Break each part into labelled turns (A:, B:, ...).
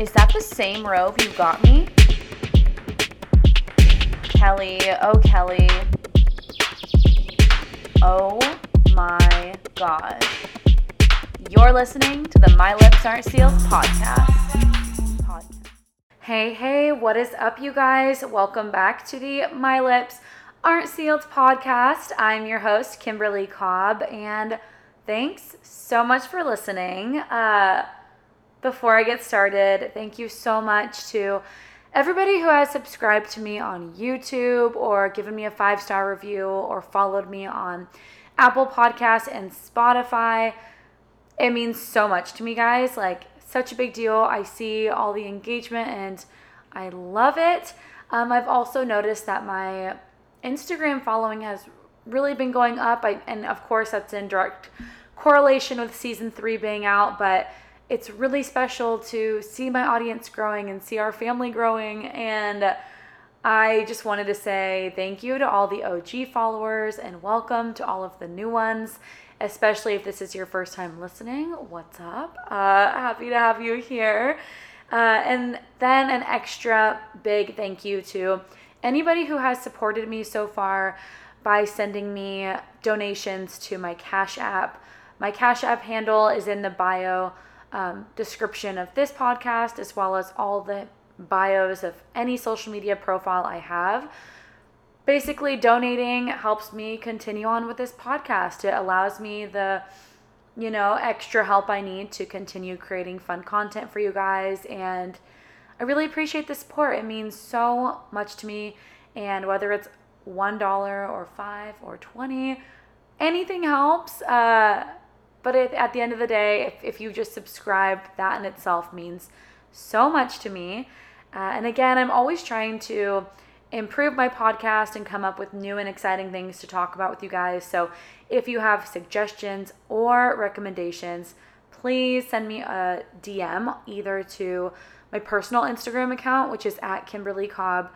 A: Is that the same robe you got me? Kelly, oh Kelly. Oh my god. You're listening to the My Lips Aren't Sealed podcast. Pod- Hey, hey, what is up, you guys? Welcome back to the My Lips Aren't Sealed podcast. I'm your host, Kimberly Cobb, and thanks so much for listening. Uh, before I get started, thank you so much to everybody who has subscribed to me on YouTube or given me a five star review or followed me on Apple Podcasts and Spotify. It means so much to me, guys. Like, such a big deal. I see all the engagement and I love it. Um, I've also noticed that my Instagram following has really been going up. I, and of course, that's in direct correlation with season three being out, but it's really special to see my audience growing and see our family growing. And I just wanted to say thank you to all the OG followers and welcome to all of the new ones, especially if this is your first time listening. What's up? Uh, happy to have you here. Uh, and then an extra big thank you to anybody who has supported me so far by sending me donations to my Cash App. My Cash App handle is in the bio um, description of this podcast, as well as all the bios of any social media profile I have. Basically, donating helps me continue on with this podcast. It allows me the, you know, extra help I need to continue creating fun content for you guys. And I really appreciate the support. It means so much to me. And whether it's $1 or 5 or 20 anything helps. Uh, but it, at the end of the day, if, if you just subscribe, that in itself means so much to me. Uh, and again, I'm always trying to improve my podcast and come up with new and exciting things to talk about with you guys. So if you have suggestions or recommendations, please send me a DM either to my personal Instagram account, which is at Kimberly Cobb,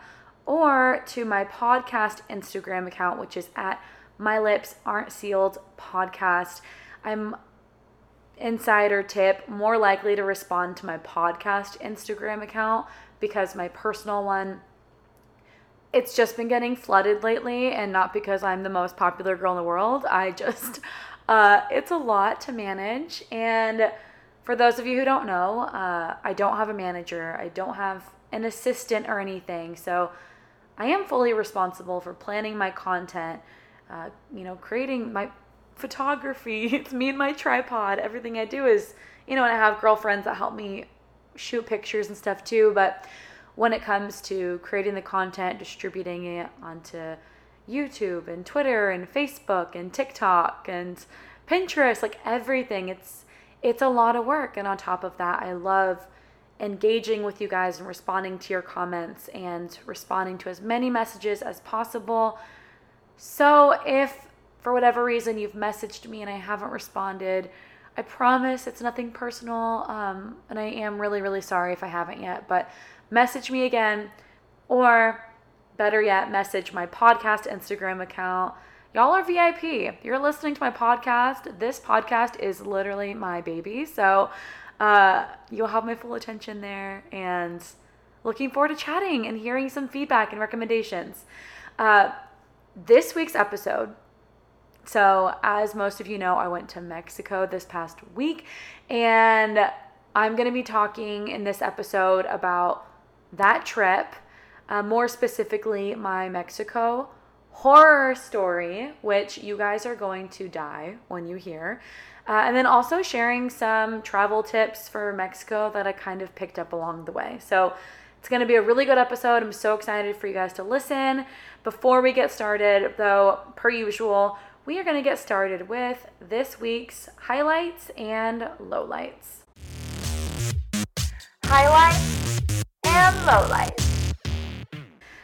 A: or to my podcast Instagram account, which is at My Lips Aren't Sealed Podcast. I'm insider tip more likely to respond to my podcast Instagram account because my personal one it's just been getting flooded lately and not because I'm the most popular girl in the world. I just uh, it's a lot to manage and for those of you who don't know, uh, I don't have a manager. I don't have an assistant or anything. So I am fully responsible for planning my content, uh, you know, creating my photography. It's me and my tripod. Everything I do is, you know, and I have girlfriends that help me shoot pictures and stuff too. But when it comes to creating the content, distributing it onto YouTube and Twitter and Facebook and TikTok and Pinterest, like everything, it's it's a lot of work. And on top of that, I love engaging with you guys and responding to your comments and responding to as many messages as possible. So if for whatever reason you've messaged me and I haven't responded, I promise it's nothing personal. Um, and I am really, really sorry if I haven't yet, but message me again or better yet, message my podcast Instagram account. Y'all are VIP. You're listening to my podcast. This podcast is literally my baby. So uh, you'll have my full attention there and looking forward to chatting and hearing some feedback and recommendations. Uh, this week's episode so, as most of you know, I went to Mexico this past week, and I'm going to be talking in this episode about that trip, uh, more specifically, my Mexico horror story, which you guys are going to die when you hear. Uh, and then also sharing some travel tips for Mexico that I kind of picked up along the way. So, it's going to be a really good episode. I'm so excited for you guys to listen. Before we get started, though, per usual, we are going to get started with this week's highlights and lowlights. Highlights and lowlights.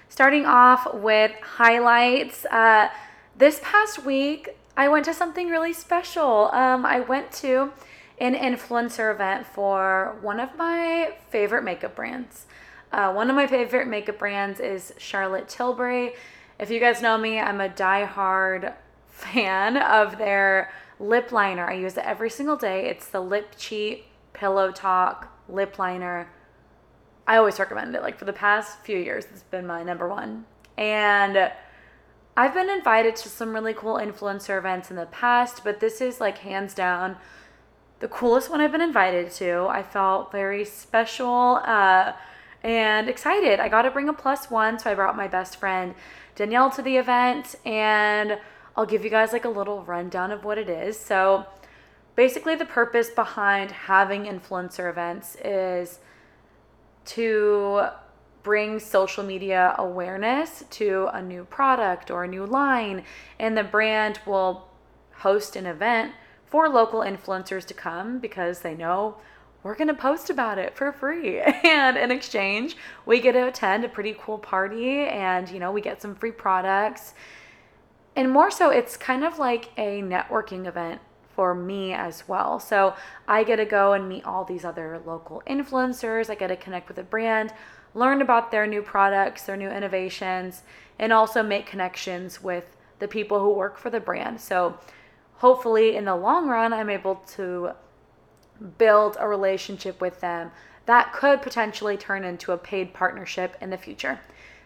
A: Starting off with highlights, uh, this past week I went to something really special. Um, I went to an influencer event for one of my favorite makeup brands. Uh, one of my favorite makeup brands is Charlotte Tilbury. If you guys know me, I'm a die-hard fan of their lip liner. I use it every single day. It's the Lip Cheat Pillow Talk lip liner. I always recommend it. Like for the past few years, it's been my number one. And I've been invited to some really cool influencer events in the past, but this is like hands down the coolest one I've been invited to. I felt very special uh, and excited. I got to bring a plus one, so I brought my best friend Danielle to the event, and I'll give you guys like a little rundown of what it is. So, basically, the purpose behind having influencer events is to bring social media awareness to a new product or a new line, and the brand will host an event for local influencers to come because they know we're going to post about it for free. And in exchange, we get to attend a pretty cool party and, you know, we get some free products. And more so, it's kind of like a networking event for me as well. So I get to go and meet all these other local influencers. I get to connect with a brand learn about their new products, their new innovations, and also make connections with the people who work for the brand. So, hopefully, in the long run, I'm able to build a relationship with them that could potentially turn into a paid partnership in the future.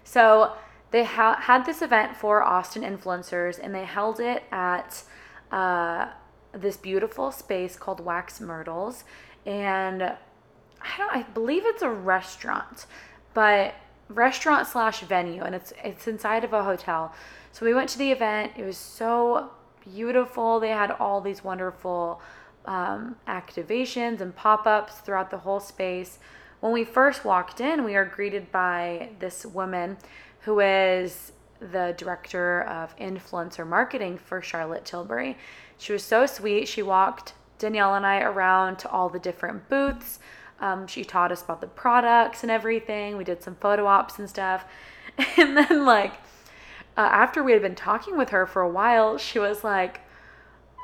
A: So, they ha- had this event for Austin influencers and they held it at uh, this beautiful space called Wax Myrtles. And I don't I believe it's a restaurant but restaurant slash venue, and it's it's inside of a hotel. So we went to the event. It was so beautiful. They had all these wonderful um, activations and pop ups throughout the whole space. When we first walked in, we are greeted by this woman who is the director of influencer marketing for Charlotte Tilbury. She was so sweet. She walked Danielle and I around to all the different booths. Um, she taught us about the products and everything. We did some photo ops and stuff. And then, like, uh, after we had been talking with her for a while, she was like,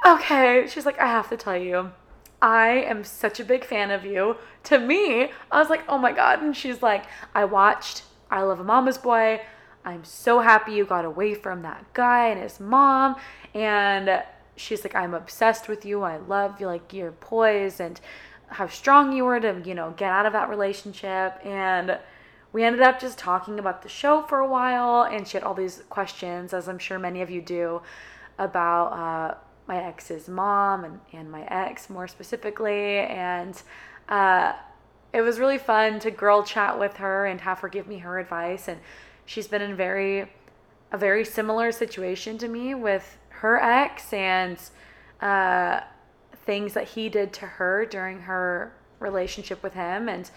A: okay, she's like, I have to tell you, I am such a big fan of you. To me, I was like, oh my God. And she's like, I watched I Love a Mama's Boy. I'm so happy you got away from that guy and his mom. And she's like, I'm obsessed with you. I love you, like your poise and how strong you were to, you know, get out of that relationship. And we ended up just talking about the show for a while. And she had all these questions, as I'm sure many of you do, about uh, my ex's mom and, and my ex more specifically. And uh, it was really fun to girl chat with her and have her give me her advice. And she's been in very, a very similar situation to me with her ex. And, uh, things that he did to her during her relationship with him. And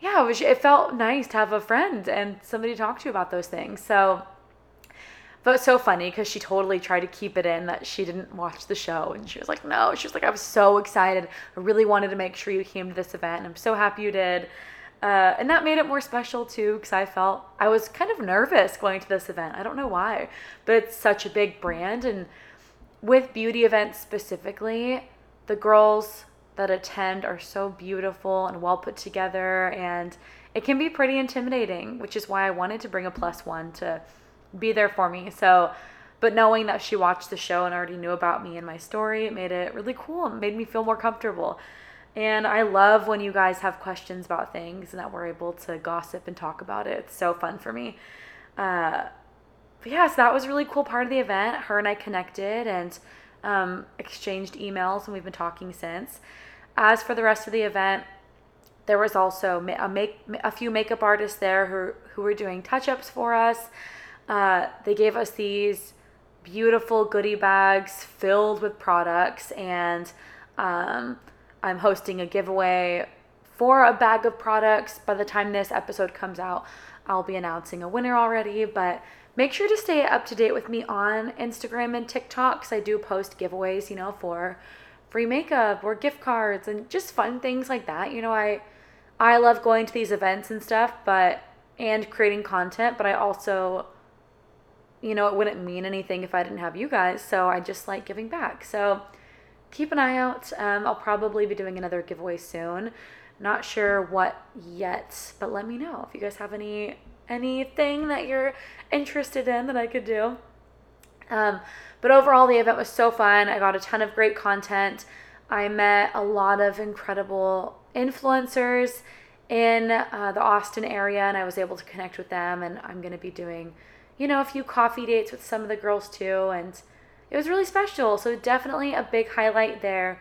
A: yeah it, was, it felt nice to have a friend and somebody to talk to about those things. So but it's so funny because she totally tried to keep it in that she didn't watch the show. And she was like no she was like i was so excited. I really wanted to make sure you came to this event. And i'm so happy you did uh, and that made it more special too because i felt i was kind of nervous going to this event i don't know why but it's such a big brand and with beauty events specifically, the girls that attend are so beautiful and well put together and it can be pretty intimidating, which is why I wanted to bring a plus one to be there for me. So, but knowing that she watched the show and already knew about me and my story, it made it really cool. It made me feel more comfortable. And I love when you guys have questions about things and that we're able to gossip and talk about it. It's so fun for me. Uh, but yeah, so that was a really cool part of the event. Her and I connected and um, exchanged emails, and we've been talking since. As for the rest of the event, there was also a make a few makeup artists there who who were doing touch ups for us. Uh, they gave us these beautiful goodie bags filled with products, and um, I'm hosting a giveaway for a bag of products. By the time this episode comes out, I'll be announcing a winner already, but make sure to stay up to date with me on Instagram and TikTok because I do post giveaways, you know, for free makeup or gift cards and just fun things like that. You know, I I love going to these events and stuff, but and creating content, but I also you know, it wouldn't mean anything if I didn't have you guys, so I just like giving back. So keep an eye out. Um, I'll probably be doing another giveaway soon. Not sure what yet, but let me know if you guys have any anything that you're interested in that I could do. Um, but overall, the event was so fun. I got a ton of great content. I met a lot of incredible influencers in uh, the Austin area, and I was able to connect with them. And I'm going to be doing, you know, a few coffee dates with some of the girls too. And it was really special. So, definitely a big highlight there.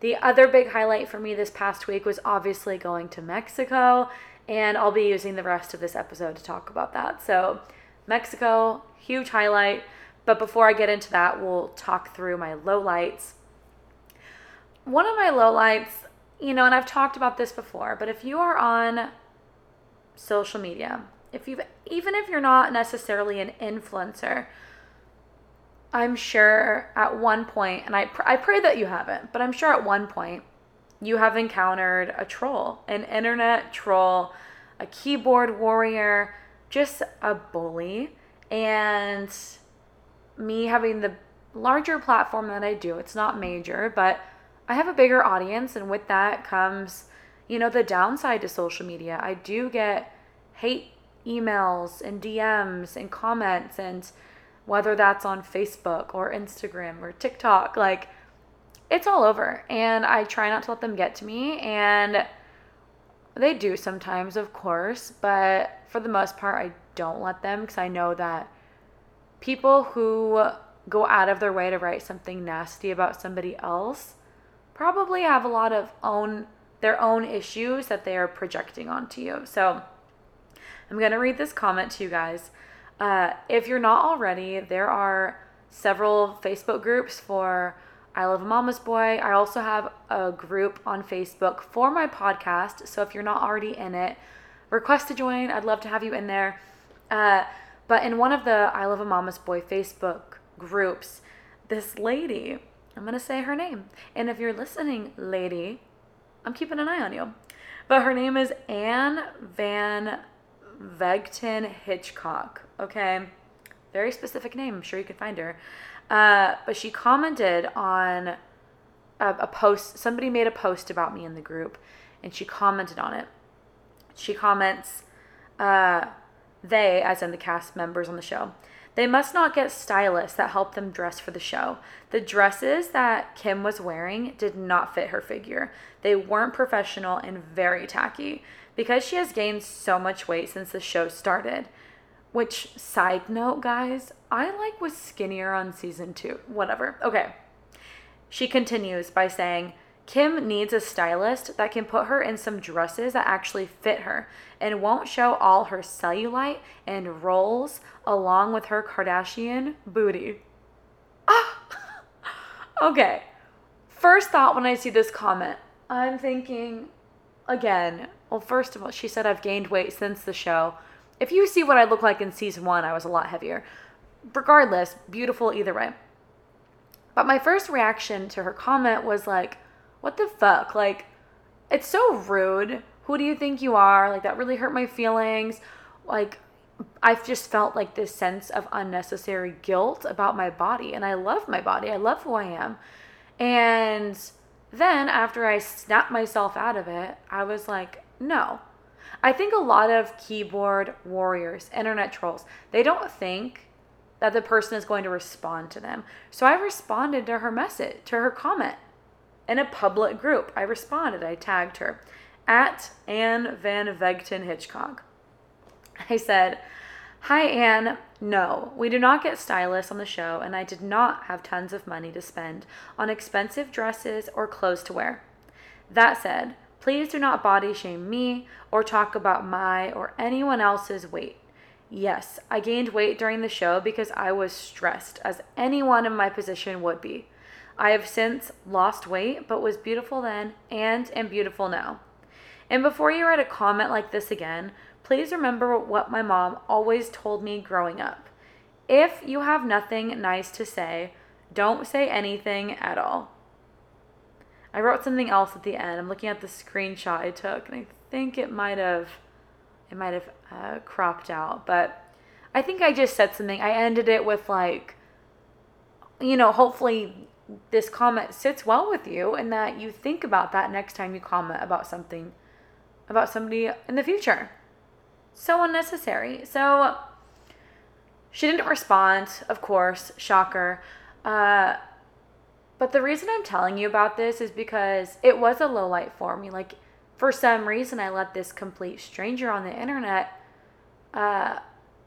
A: The other big highlight for me this past week was obviously going to Mexico, and I'll be using the rest of this episode to talk about that. So, Mexico, huge highlight. But before I get into that, we'll talk through my lowlights. One of my lowlights, you know, and I've talked about this before, but if you are on social media, if you've even if you're not necessarily an influencer, I'm sure at one point, and I pr- I pray that you haven't, but I'm sure at one point you have encountered a troll, an internet troll, a keyboard warrior, just a bully, and me having the larger platform that I do. It's not major, but I have a bigger audience, and with that comes, you know, the downside to social media. I do get hate emails and DMs and comments, and whether that's on Facebook or Instagram or TikTok, like it's all over. And I try not to let them get to me, and they do sometimes, of course, but for the most part, I don't let them because I know that people who go out of their way to write something nasty about somebody else probably have a lot of own their own issues that they are projecting onto you. So I'm going to read this comment to you guys. Uh, if you're not already, there are several Facebook groups for I Love a Mama's Boy. I also have a group on Facebook for my podcast. So if you're not already in it, request to join. I'd love to have you in there. Uh, but in one of the I Love a Mama's Boy Facebook groups, this lady I'm going to say her name. And if you're listening, lady, I'm keeping an eye on you. But her name is Anne Van Vegten Hitchcock. Okay. Very specific name. I'm sure you can find her. Uh, but she commented on a, a post. Somebody made a post about me in the group, and she commented on it. She comments, uh, they, as in the cast members on the show, they must not get stylists that help them dress for the show. The dresses that Kim was wearing did not fit her figure. They weren't professional and very tacky because she has gained so much weight since the show started. Which, side note, guys, I like was skinnier on season two. Whatever. Okay. She continues by saying, Kim needs a stylist that can put her in some dresses that actually fit her and won't show all her cellulite and rolls along with her Kardashian booty. Ah! okay. First thought when I see this comment, I'm thinking again, well, first of all, she said I've gained weight since the show. If you see what I look like in season one, I was a lot heavier. Regardless, beautiful either way. But my first reaction to her comment was like, what the fuck? Like, it's so rude. Who do you think you are? Like, that really hurt my feelings. Like, I've just felt like this sense of unnecessary guilt about my body. And I love my body, I love who I am. And then after I snapped myself out of it, I was like, no. I think a lot of keyboard warriors, internet trolls, they don't think that the person is going to respond to them. So I responded to her message, to her comment in a public group. I responded, I tagged her at Anne Van Vegten Hitchcock. I said, Hi, Anne. No, we do not get stylists on the show, and I did not have tons of money to spend on expensive dresses or clothes to wear. That said, please do not body shame me or talk about my or anyone else's weight. Yes, I gained weight during the show because I was stressed, as anyone in my position would be. I have since lost weight, but was beautiful then and am beautiful now. And before you write a comment like this again, please remember what my mom always told me growing up. If you have nothing nice to say, don't say anything at all. I wrote something else at the end. I'm looking at the screenshot I took, and I think it might have, it might have uh, cropped out. But I think I just said something. I ended it with like, you know, hopefully this comment sits well with you and that you think about that next time you comment about something about somebody in the future. So unnecessary. So she didn't respond, of course, shocker. Uh, but the reason I'm telling you about this is because it was a low light for me. Like for some reason, I let this complete stranger on the internet uh,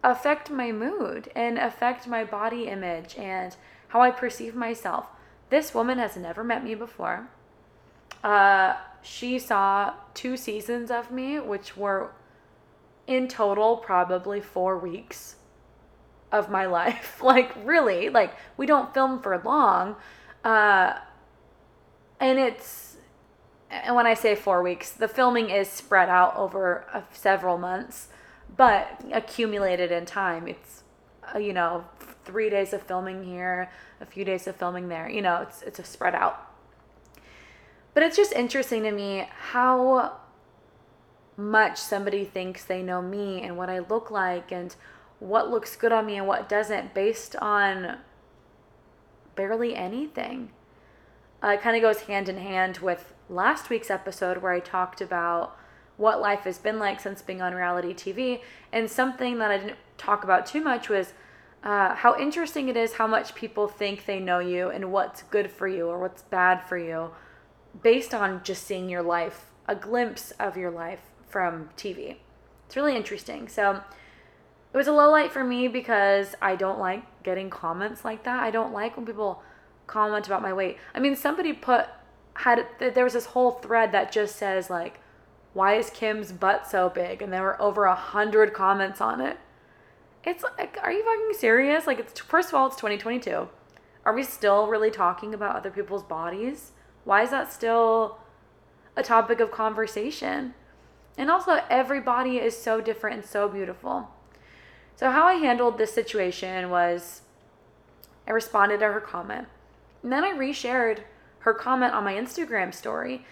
A: affect my mood and affect my body image and how I perceive myself. This woman has never met me before. Uh, she saw two seasons of me, which were in total probably four weeks of my life. like, really, like, we don't film for long. Uh, and it's, and when I say four weeks, the filming is spread out over uh, several months, but accumulated in time. It's, uh, you know, three days of filming here, a few days of filming there. You know, it's it's a spread out. But it's just interesting to me how much somebody thinks they know me and what I look like and what looks good on me and what doesn't based on barely anything. Uh, it kind of goes hand in hand with last week's episode where I talked about what life has been like since being on reality TV. And something that I didn't talk about too much was uh, how interesting it is how much people think they know you and what's good for you or what's bad for you based on just seeing your life, a glimpse of your life from TV. It's really interesting. So it was a low light for me because I don't like getting comments like that. I don't like when people comment about my weight. I mean, somebody put had there was this whole thread that just says like, "Why is Kim's butt so big?" and there were over a hundred comments on it. It's like, are you fucking serious? Like, it's first of all, it's 2022. Are we still really talking about other people's bodies? Why is that still a topic of conversation? And also, every body is so different and so beautiful. So, how I handled this situation was I responded to her comment. And then I reshared her comment on my Instagram story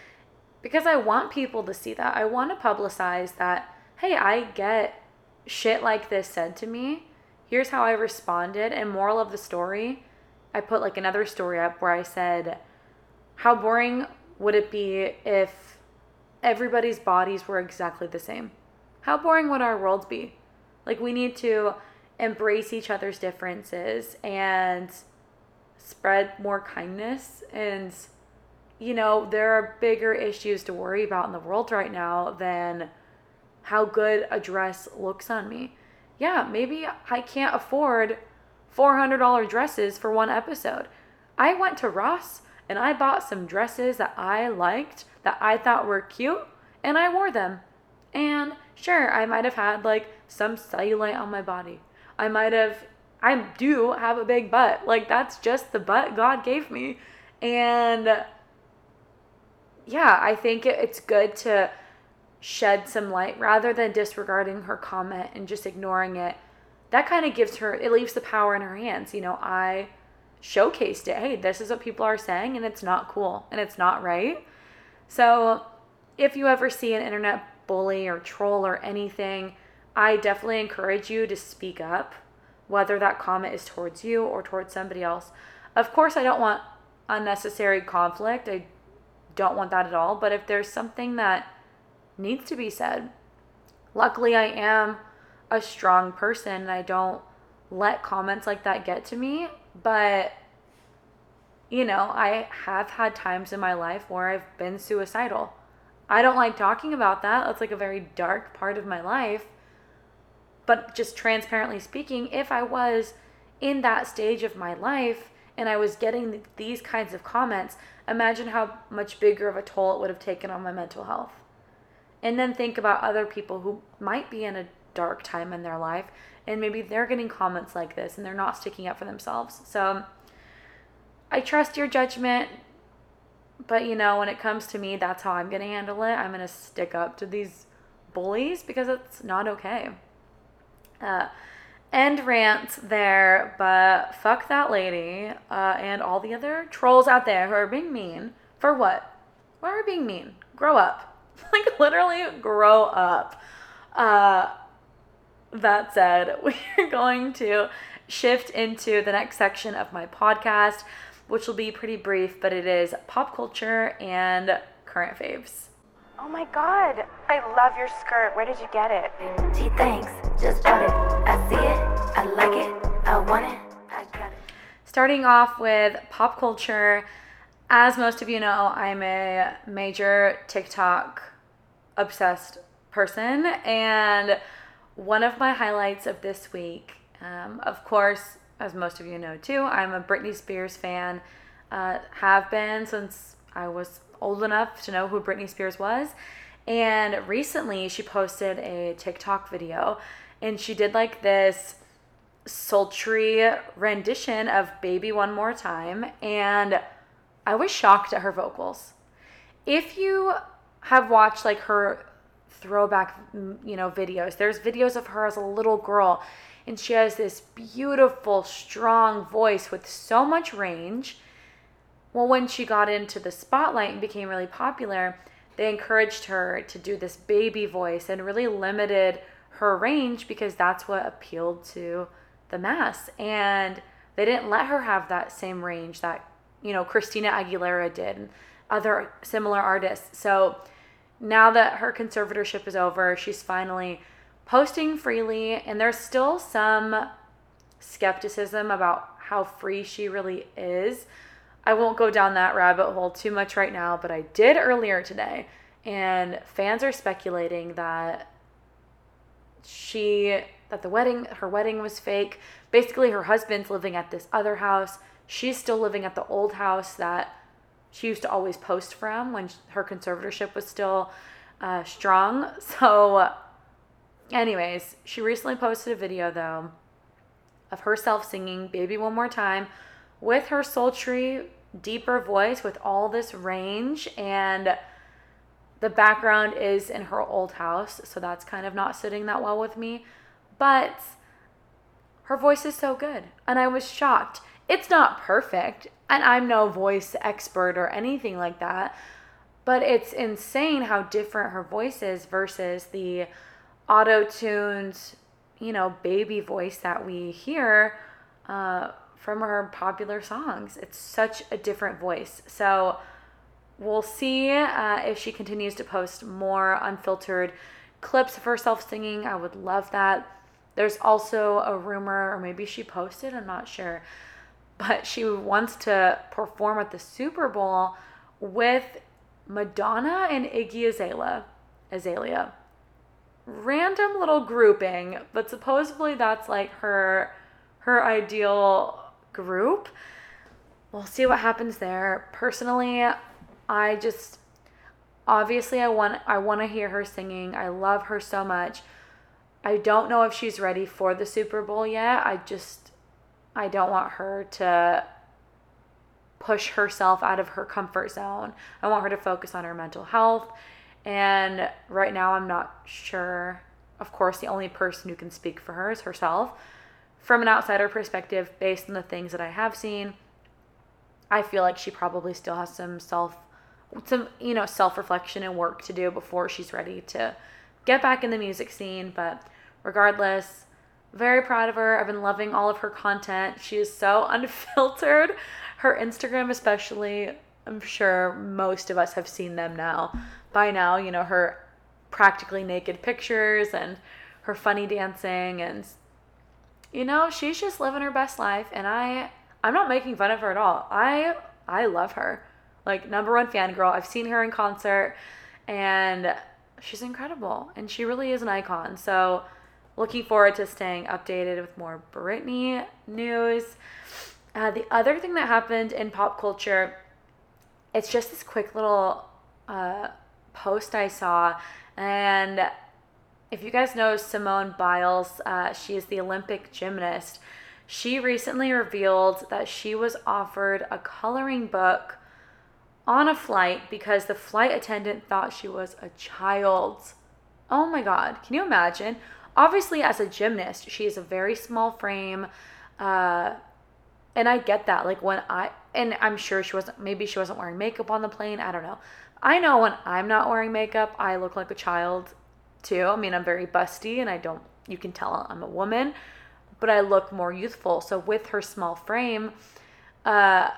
A: because I want people to see that. I want to publicize that, hey, I get shit like this said to me. Here's how I responded. And moral of the story, I put like another story up where I said, How boring would it be if everybody's bodies were exactly the same? How boring would our world be? Like, we need to embrace each other's differences and spread more kindness. And, you know, there are bigger issues to worry about in the world right now than how good a dress looks on me. Yeah, maybe I can't afford $400 dresses for one episode. I went to Ross and I bought some dresses that I liked, that I thought were cute, and I wore them. And sure, I might have had like some cellulite on my body. I might have, I do have a big butt. Like, that's just the butt God gave me. And yeah, I think it's good to shed some light rather than disregarding her comment and just ignoring it. That kind of gives her, it leaves the power in her hands. You know, I showcased it. Hey, this is what people are saying, and it's not cool and it's not right. So, if you ever see an internet bully or troll or anything, I definitely encourage you to speak up, whether that comment is towards you or towards somebody else. Of course, I don't want unnecessary conflict. I don't want that at all. But if there's something that needs to be said. Luckily, I am a strong person and I don't let comments like that get to me. But, you know, I have had times in my life where I've been suicidal. I don't like talking about that. That's like a very dark part of my life. But just transparently speaking, if I was in that stage of my life and I was getting these kinds of comments, imagine how much bigger of a toll it would have taken on my mental health and then think about other people who might be in a dark time in their life and maybe they're getting comments like this and they're not sticking up for themselves. So I trust your judgment, but you know, when it comes to me, that's how I'm going to handle it. I'm going to stick up to these bullies because it's not okay. Uh, end rant there, but fuck that lady uh, and all the other trolls out there who are being mean. For what? Why are we being mean? Grow up. like literally grow up. Uh, that said, we're going to shift into the next section of my podcast, which will be pretty brief, but it is pop culture and current faves.
B: Oh my god, I love your skirt. Where did you get it?
C: Gee, thanks. Just bought it. I see it. I like it. I want it. I got it.
A: Starting off with pop culture, as most of you know, I'm a major TikTok obsessed person. And one of my highlights of this week, um, of course, as most of you know too, I'm a Britney Spears fan, uh, have been since I was old enough to know who Britney Spears was. And recently she posted a TikTok video and she did like this sultry rendition of Baby One More Time. And I was shocked at her vocals. If you have watched like her throwback, mm, you know, videos, there's videos of her as a little girl and she has this beautiful, strong voice with so much range. Well, when she got into the spotlight and became really popular, they encouraged her to do this baby voice and really limited her range because that's what appealed to the mass. And they didn't let her have that same range that, you know, Christina Aguilera did and other similar artists. So now that her conservatorship is over, she's finally posting freely, and there's still some skepticism about how free she really is. I won't go down that rabbit hole too much right now, but I did earlier today, and fans are speculating that she that the wedding her wedding was fake. Basically, her husband's living at this other house. She's still living at the old house that she used to always post from when her conservatorship was still uh, strong. So Anyways, she recently posted a video though of herself singing Baby One More Time with her sultry, deeper voice with all this range and the background is in her old house, so that's kind of not sitting that well with me. But her voice is so good, and I was shocked. It's not perfect, and I'm no voice expert or anything like that, but it's insane how different her voice is versus the auto tuned, you know, baby voice that we hear uh, from her popular songs. It's such a different voice. So we'll see uh, if she continues to post more unfiltered clips of herself singing. I would love that. There's also a rumor, or maybe she posted, I'm not sure, but she wants to perform at the Super Bowl with Madonna and Iggy Azalea. Azalea random little grouping, but supposedly that's like her her ideal group. We'll see what happens there. Personally, I just obviously I want I want to hear her singing. I love her so much. I don't know if she's ready for the Super Bowl yet. I just I don't want her to push herself out of her comfort zone. I want her to focus on her mental health and right now, I'm not sure. Of course, the only person who can speak for her is herself. From an outsider perspective, based on the things that I have seen, I feel like she probably still has some self some you know self-reflection and work to do before she's ready to get back in the music scene. But regardless very proud of her. I've been loving all of her content. She is so unfiltered. Her instagram especially i'm sure most of us have seen them now. By now, you know, her practically naked pictures and her funny dancing and you know, she's just living her best life and I I'm not making fun of her at all. I I love her. Like number one fan girl. I've seen her in concert and she's incredible and she really is an icon. So looking forward to staying updated with more Britney news. Uh, the other thing that happened in pop culture, it's just this quick little uh, post I saw. And if you guys know Simone Biles, uh, she is the Olympic gymnast. She recently revealed that she was offered a coloring book on a flight because the flight attendant thought she was a child. Oh my God, can you imagine? Obviously, as a gymnast, she is a very small frame. Uh, and I get that. Like when I, and I'm sure she wasn't, maybe she wasn't wearing makeup on the plane. I don't know. I know when I'm not wearing makeup, I look like a child too. I mean, I'm very busty and I don't, you can tell I'm a woman, but I look more youthful. So with her small frame, uh,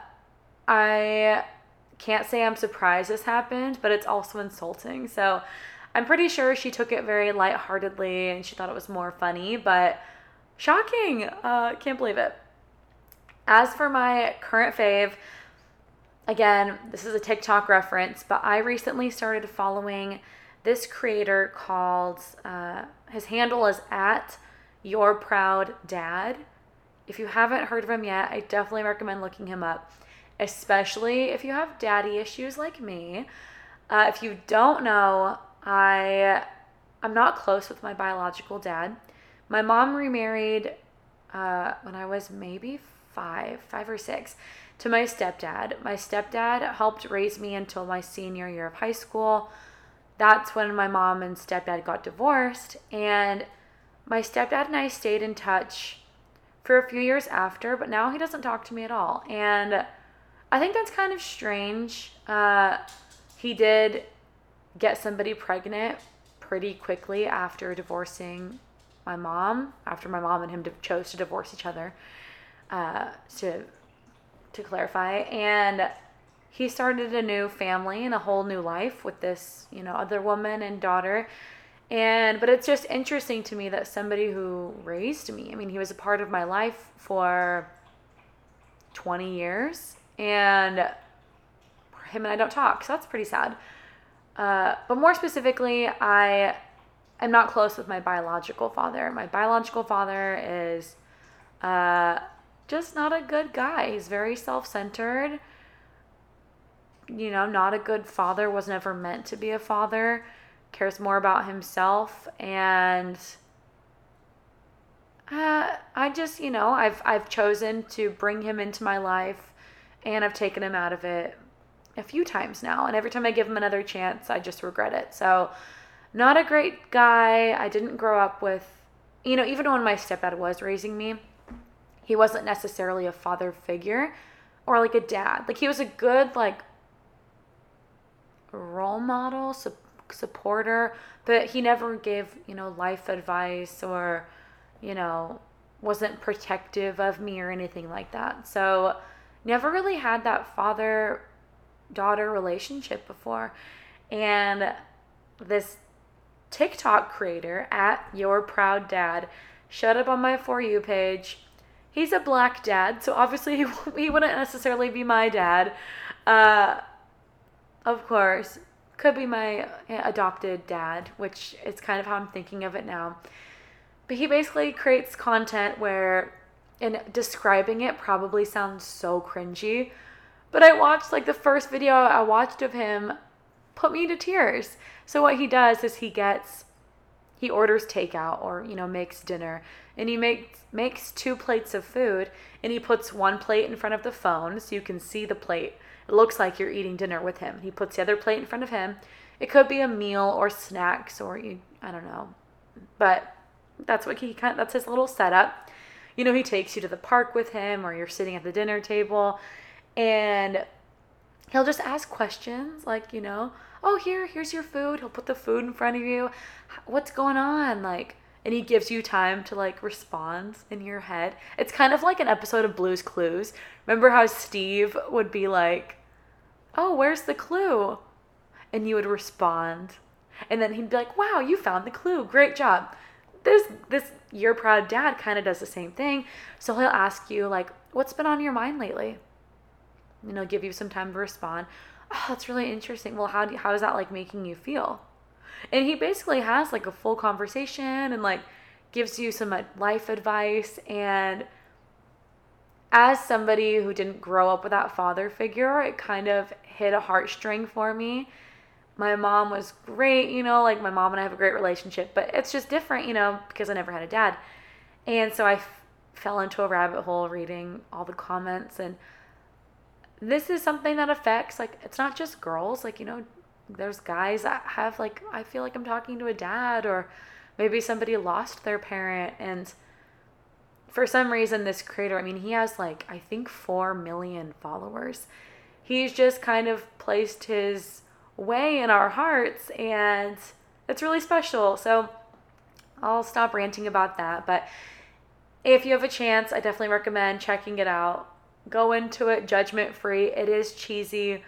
A: I can't say I'm surprised this happened, but it's also insulting. So I'm pretty sure she took it very lightheartedly and she thought it was more funny, but shocking. Uh, can't believe it. As for my current fave, again, this is a TikTok reference, but I recently started following this creator called, uh, his handle is at Your Proud Dad. If you haven't heard of him yet, I definitely recommend looking him up, especially if you have daddy issues like me. Uh, if you don't know, I I'm not close with my biological dad. My mom remarried uh, when I was maybe five, five or six, to my stepdad. My stepdad helped raise me until my senior year of high school. That's when my mom and stepdad got divorced, and my stepdad and I stayed in touch for a few years after, but now he doesn't talk to me at all. And I think that's kind of strange. Uh, he did get somebody pregnant pretty quickly after divorcing my mom, after my mom and him chose to divorce each other, uh, to to clarify, and he started a new family and a whole new life with this, you know, other woman and daughter. And but it's just interesting to me that somebody who raised me, I mean, he was a part of my life for 20 years and him and I don't talk. So that's pretty sad. Uh, but more specifically, I am not close with my biological father. My biological father is uh, just not a good guy. He's very self centered. You know, not a good father, was never meant to be a father, cares more about himself. And uh, I just, you know, I've, I've chosen to bring him into my life and I've taken him out of it a few times now. And every time I give him another chance, I just regret it. So, not a great guy. I didn't grow up with, you know, even when my stepdad was raising me, he wasn't necessarily a father figure or like a dad. Like, he was a good, like, role model, su- supporter, but he never gave, you know, life advice or, you know, wasn't protective of me or anything like that. So, never really had that father daughter relationship before. And this TikTok creator at Your Proud Dad showed up on my For You page. He's a black dad, so obviously he, he wouldn't necessarily be my dad. Uh, of course, could be my eh, adopted dad, which is kind of how I'm thinking of it now. But he basically creates content where, and describing it probably sounds so cringy, but I watched like the first video I watched of him put me to tears. So what he does is he gets he orders takeout or you know makes dinner and he makes makes two plates of food and he puts one plate in front of the phone so you can see the plate. It looks like you're eating dinner with him. He puts the other plate in front of him. It could be a meal or snacks or you I don't know. But that's what he kind of, that's his little setup. You know, he takes you to the park with him or you're sitting at the dinner table and he'll just ask questions like, you know, oh, here, here's your food. He'll put the food in front of you. What's going on? Like, and he gives you time to like respond in your head. It's kind of like an episode of Blue's Clues. Remember how Steve would be like, oh, where's the clue? And you would respond. And then he'd be like, wow, you found the clue. Great job. This, this, your proud dad kind of does the same thing. So he'll ask you, like, what's been on your mind lately? you know, give you some time to respond. Oh, that's really interesting. Well, how do, how is that like making you feel? And he basically has like a full conversation and like gives you some life advice and as somebody who didn't grow up with that father figure, it kind of hit a heartstring for me. My mom was great, you know, like my mom and I have a great relationship, but it's just different, you know, because I never had a dad. And so I f- fell into a rabbit hole reading all the comments and this is something that affects like it's not just girls like you know there's guys that have like i feel like i'm talking to a dad or maybe somebody lost their parent and for some reason this creator i mean he has like i think 4 million followers. He's just kind of placed his way in our hearts and it's really special. So i'll stop ranting about that but if you have a chance i definitely recommend checking it out. Go into it judgment free. It is cheesy,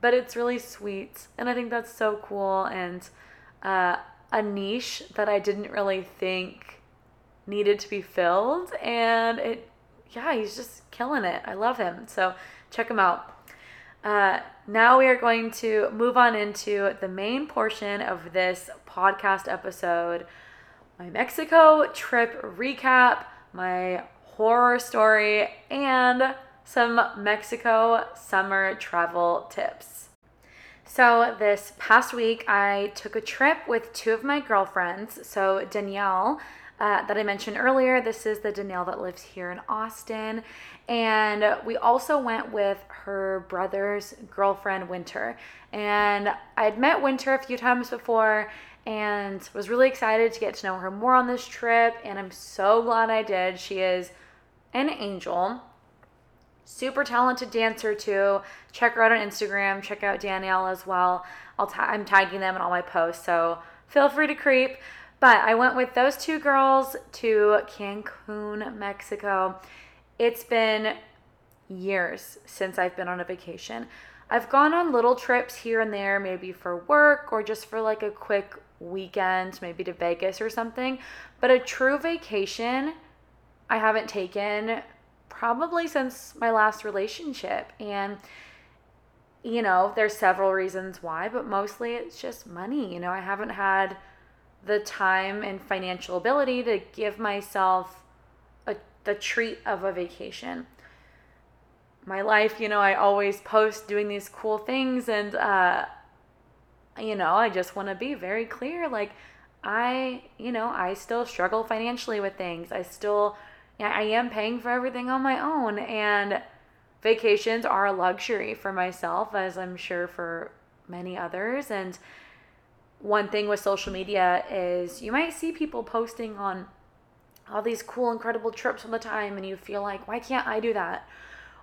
A: but it's really sweet. And I think that's so cool and uh, a niche that I didn't really think needed to be filled. And it, yeah, he's just killing it. I love him. So check him out. Uh, now we are going to move on into the main portion of this podcast episode my Mexico trip recap, my horror story, and some Mexico summer travel tips. So, this past week, I took a trip with two of my girlfriends. So, Danielle, uh, that I mentioned earlier, this is the Danielle that lives here in Austin. And we also went with her brother's girlfriend, Winter. And I'd met Winter a few times before, and was really excited to get to know her more on this trip. And I'm so glad I did. She is an angel, super talented dancer too. Check her out on Instagram. Check out Danielle as well. I'll t- I'm tagging them in all my posts, so feel free to creep. But I went with those two girls to Cancun, Mexico. It's been years since I've been on a vacation. I've gone on little trips here and there, maybe for work or just for like a quick weekend, maybe to Vegas or something. But a true vacation, I haven't taken probably since my last relationship. And, you know, there's several reasons why, but mostly it's just money. You know, I haven't had the time and financial ability to give myself a, the treat of a vacation my life, you know, I always post doing these cool things and uh you know, I just want to be very clear like I, you know, I still struggle financially with things. I still I am paying for everything on my own and vacations are a luxury for myself as I'm sure for many others and one thing with social media is you might see people posting on all these cool incredible trips all the time and you feel like why can't I do that?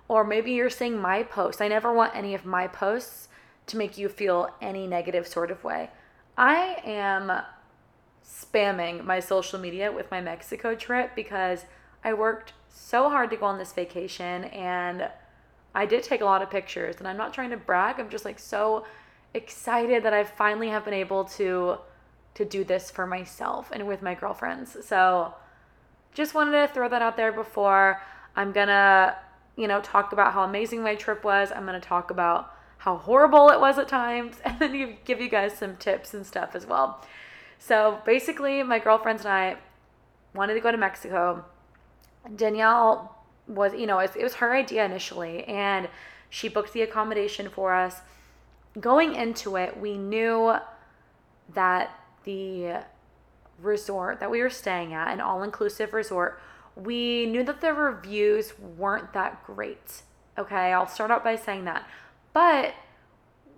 A: Or maybe you're seeing my posts. I never want any of my posts to make you feel any negative sort of way. I am spamming my social media with my Mexico trip because I worked so hard to go on this vacation and I did take a lot of pictures and I'm not trying to brag. I'm just like so excited that I finally have been able to to do this for myself and with my girlfriends. So just wanted to throw that out there before I'm going to you know, talk about how amazing my trip was. I'm going to talk about how horrible it was at times and then give you guys some tips and stuff as well. So basically, my girlfriends and I wanted to go to Mexico. Danielle was, you know, it, it was her idea initially, and she booked the accommodation for us. Going into it, we knew that the resort that we were staying at, an all inclusive resort, we knew that the reviews weren't that great. Okay, I'll start out by saying that. But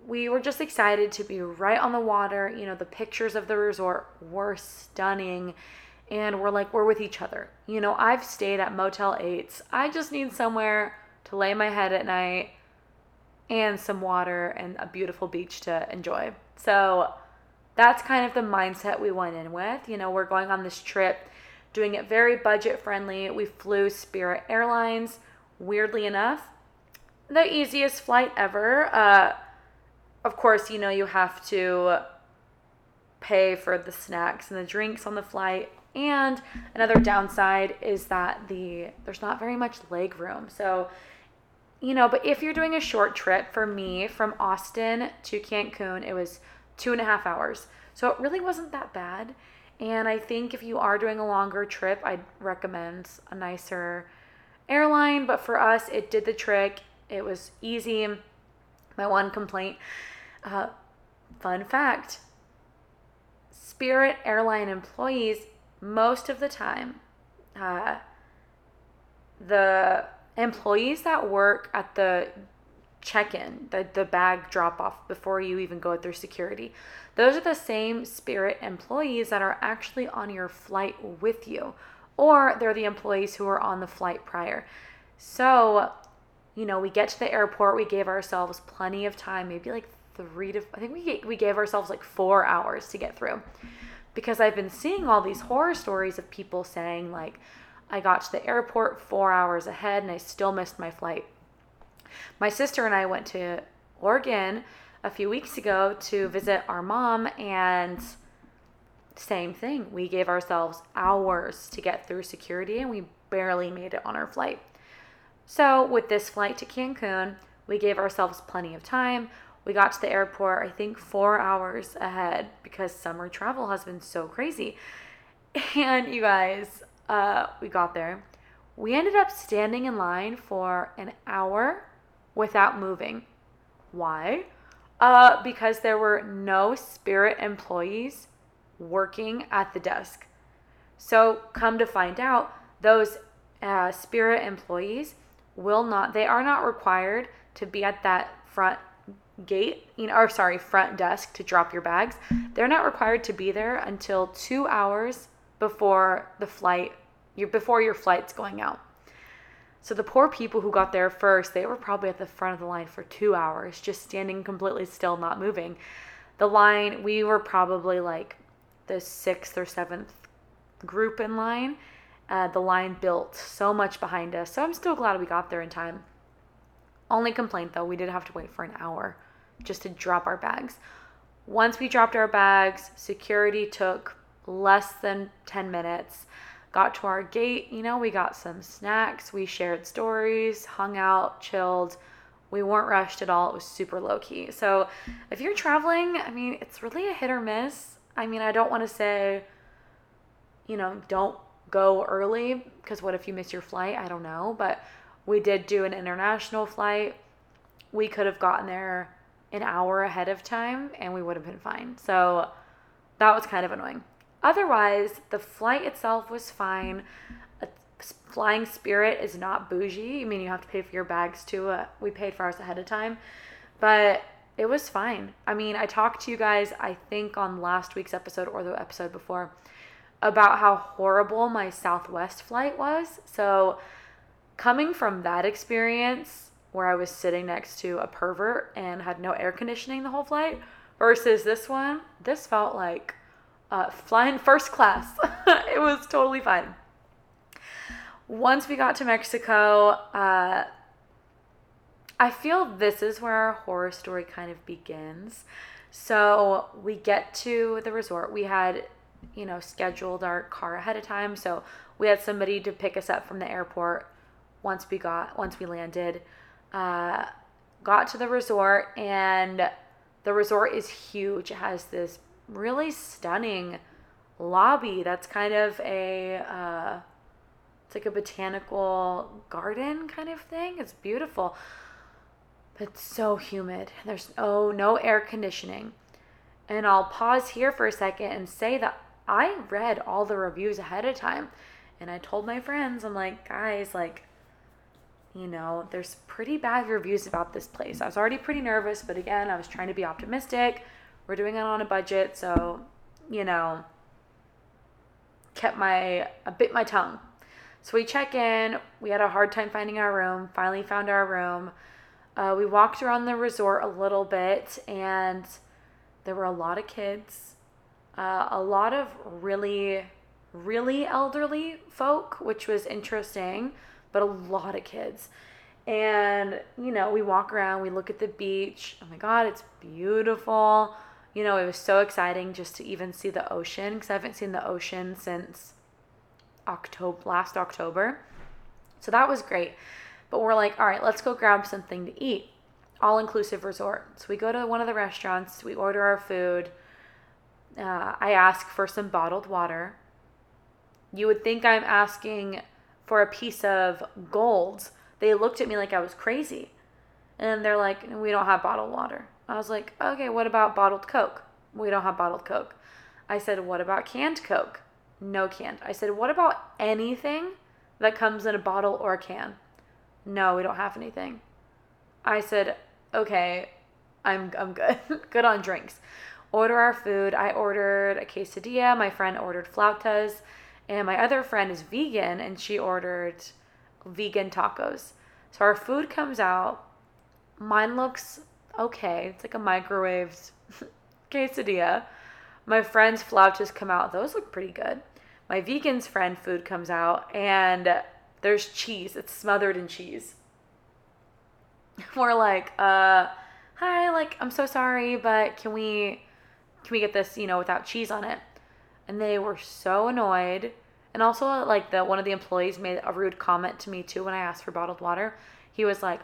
A: we were just excited to be right on the water. You know, the pictures of the resort were stunning. And we're like, we're with each other. You know, I've stayed at Motel 8s. I just need somewhere to lay my head at night and some water and a beautiful beach to enjoy. So that's kind of the mindset we went in with. You know, we're going on this trip doing it very budget friendly. We flew Spirit Airlines. Weirdly enough, the easiest flight ever. Uh, of course, you know, you have to pay for the snacks and the drinks on the flight. And another downside is that the there's not very much leg room. So, you know, but if you're doing a short trip, for me from Austin to Cancun, it was two and a half hours. So it really wasn't that bad. And I think if you are doing a longer trip, I'd recommend a nicer airline. But for us, it did the trick. It was easy. My one complaint uh, fun fact Spirit airline employees, most of the time, uh, the employees that work at the check in, the, the bag drop off before you even go through security. Those are the same Spirit employees that are actually on your flight with you, or they're the employees who are on the flight prior. So, you know, we get to the airport, we gave ourselves plenty of time, maybe like three to, I think we, we gave ourselves like four hours to get through. Because I've been seeing all these horror stories of people saying, like, I got to the airport four hours ahead and I still missed my flight. My sister and I went to Oregon a few weeks ago to visit our mom and same thing. We gave ourselves hours to get through security and we barely made it on our flight. So, with this flight to Cancun, We gave ourselves plenty of time. We got to the airport, I think, four hours ahead because summer travel has been so crazy. And you guys, uh, we got there. We ended up standing in line for an hour without moving. Why? Uh, because there were no Spirit employees working at the desk. So, come to find out, those uh, Spirit employees will not, they are not required to be at that front gate, you know, or sorry, front desk to drop your bags. They're not required to be there until two hours before the flight, your before your flight's going out. So the poor people who got there first, they were probably at the front of the line for two hours, just standing completely still, not moving. The line, we were probably like the sixth or seventh group in line. Uh, the line built so much behind us. So I'm still glad we got there in time. Only complaint though, we did have to wait for an hour just to drop our bags. Once we dropped our bags, security took less than 10 minutes. Got to our gate, you know, we got some snacks, we shared stories, hung out, chilled. We weren't rushed at all. It was super low key. So, if you're traveling, I mean, it's really a hit or miss. I mean, I don't want to say, you know, don't go early because what if you miss your flight? I don't know. But we did do an international flight. We could have gotten there an hour ahead of time and we would have been fine. So that was kind of annoying. Otherwise, the flight itself was fine. A flying Spirit is not bougie. I mean, you have to pay for your bags too. Uh, we paid for ours ahead of time, but it was fine. I mean, I talked to you guys, I think, on last week's episode or the episode before about how horrible my Southwest flight was. So, coming from that experience where I was sitting next to a pervert and had no air conditioning the whole flight versus this one, this felt like uh, flying first class. it was totally fine. Once we got to Mexico, uh, I feel this is where our horror story kind of begins. So we get to the resort. We had, you know, scheduled our car ahead of time. So we had somebody to pick us up from the airport once we got once we landed. Uh, got to the resort and the resort is huge. It has this really stunning lobby that's kind of a uh, it's like a botanical garden kind of thing. It's beautiful. But so humid. There's oh no air conditioning. And I'll pause here for a second and say that I read all the reviews ahead of time. And I told my friends, I'm like, guys, like, you know, there's pretty bad reviews about this place. I was already pretty nervous, but again, I was trying to be optimistic. We're doing it on a budget, so, you know, kept my, I bit my tongue. So we check in. We had a hard time finding our room. Finally found our room. Uh, we walked around the resort a little bit, and there were a lot of kids, uh, a lot of really, really elderly folk, which was interesting, but a lot of kids. And, you know, we walk around, we look at the beach. Oh my God, it's beautiful. You know, it was so exciting just to even see the ocean because I haven't seen the ocean since October, last October. So that was great. But we're like, all right, let's go grab something to eat. All inclusive resort. So we go to one of the restaurants, we order our food. Uh, I ask for some bottled water. You would think I'm asking for a piece of gold. They looked at me like I was crazy. And they're like, we don't have bottled water. I was like, okay, what about bottled Coke? We don't have bottled Coke. I said, what about canned Coke? No canned. I said, what about anything that comes in a bottle or a can? No, we don't have anything. I said, okay, I'm, I'm good. good on drinks. Order our food. I ordered a quesadilla. My friend ordered flautas. And my other friend is vegan and she ordered vegan tacos. So our food comes out. Mine looks okay. It's like a microwaved quesadilla. My friend's flautas come out. Those look pretty good. My vegan's friend food comes out and there's cheese. It's smothered in cheese. We're like, uh, hi, like, I'm so sorry, but can we can we get this, you know, without cheese on it? And they were so annoyed. And also like the one of the employees made a rude comment to me too when I asked for bottled water. He was like,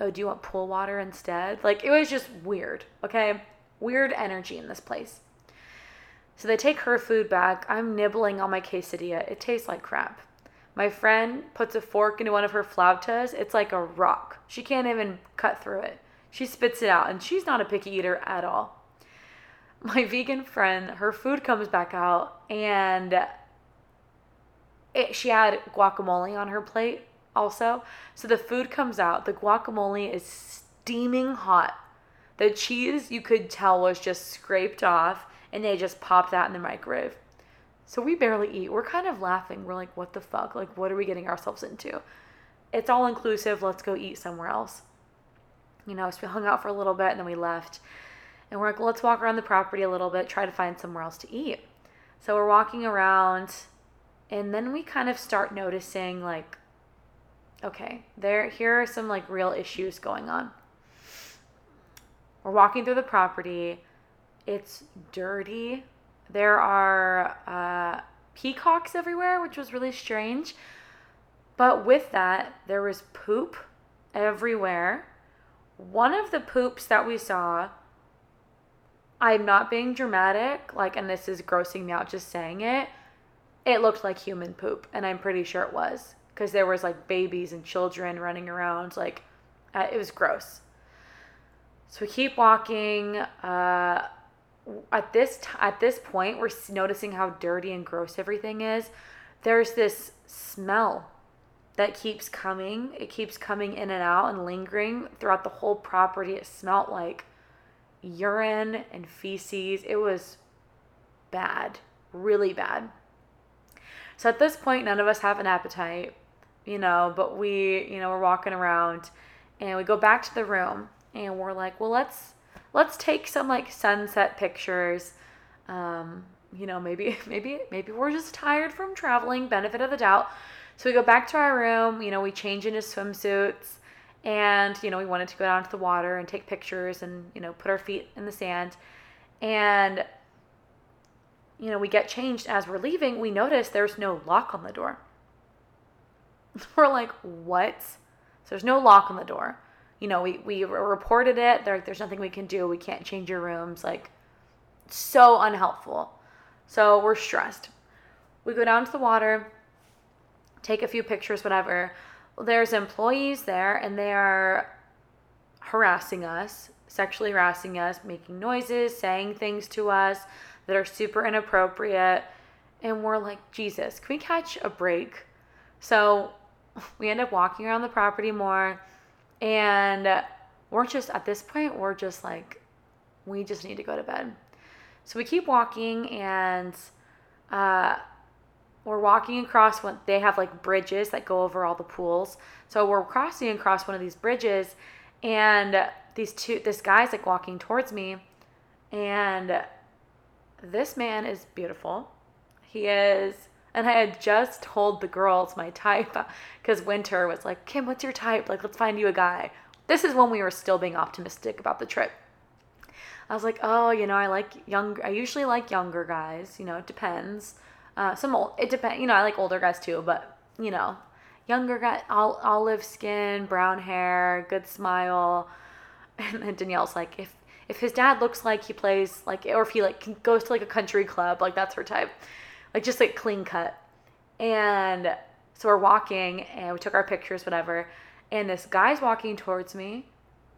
A: oh, do you want pool water instead? Like, it was just weird, okay? Weird energy in this place. So they take her food back. I'm nibbling on my quesadilla. It tastes like crap. My friend puts a fork into one of her flautas. It's like a rock. She can't even cut through it. She spits it out, and she's not a picky eater at all. My vegan friend, her food comes back out, and it, she had guacamole on her plate also. So the food comes out. The guacamole is steaming hot. The cheese, you could tell, was just scraped off, and they just popped that in the microwave. So we barely eat. We're kind of laughing. We're like, what the fuck? Like, what are we getting ourselves into? It's all inclusive. Let's go eat somewhere else. You know, so we hung out for a little bit and then we left. And we're like, let's walk around the property a little bit, try to find somewhere else to eat. So we're walking around and then we kind of start noticing like okay, there here are some like real issues going on. We're walking through the property. It's dirty there are uh, peacocks everywhere, which was really strange. But with that, there was poop everywhere. One of the poops that we saw, I'm not being dramatic, like, and this is grossing me out just saying it. It looked like human poop, and I'm pretty sure it was because there was like babies and children running around. Like, uh, it was gross. So we keep walking. Uh, at this t- at this point we're noticing how dirty and gross everything is there's this smell that keeps coming it keeps coming in and out and lingering throughout the whole property it smelled like urine and feces it was bad really bad so at this point none of us have an appetite you know but we you know we're walking around and we go back to the room and we're like well let's let's take some like sunset pictures. Um, you know, maybe maybe maybe we're just tired from traveling, benefit of the doubt. So we go back to our room, you know, we change into swimsuits and, you know, we wanted to go down to the water and take pictures and, you know, put our feet in the sand. And you know, we get changed as we're leaving, we notice there's no lock on the door. We're like, "What?" So there's no lock on the door you know, we, we reported it. They're like, there's nothing we can do. We can't change your rooms. Like, so unhelpful. So we're stressed. We go down to the water, take a few pictures, whatever. There's employees there, and they are harassing us, sexually harassing us, making noises, saying things to us that are super inappropriate. And we're like, Jesus, can we catch a break? So we end up walking around the property more and we're just, at this point, we're just like, we just need to go to bed. So we keep walking and uh, we're walking across what they have like bridges that go over all the pools. So we're crossing across one of these bridges and these two, this guy's like walking towards me and this man is beautiful. He is and I had just told the girls my type because Winter was like, Kim, what's your type? Like, let's find you a guy. This is when we were still being optimistic about the trip. I was like, oh, you know, I like young. I usually like younger guys. You know, it depends. Uh, some old. It depends. You know, I like older guys too, but you know, younger guy, olive skin, brown hair, good smile. And then Danielle's like, if if his dad looks like he plays like, or if he like goes to like a country club, like that's her type like just like clean cut. And so we're walking and we took our pictures, whatever. And this guy's walking towards me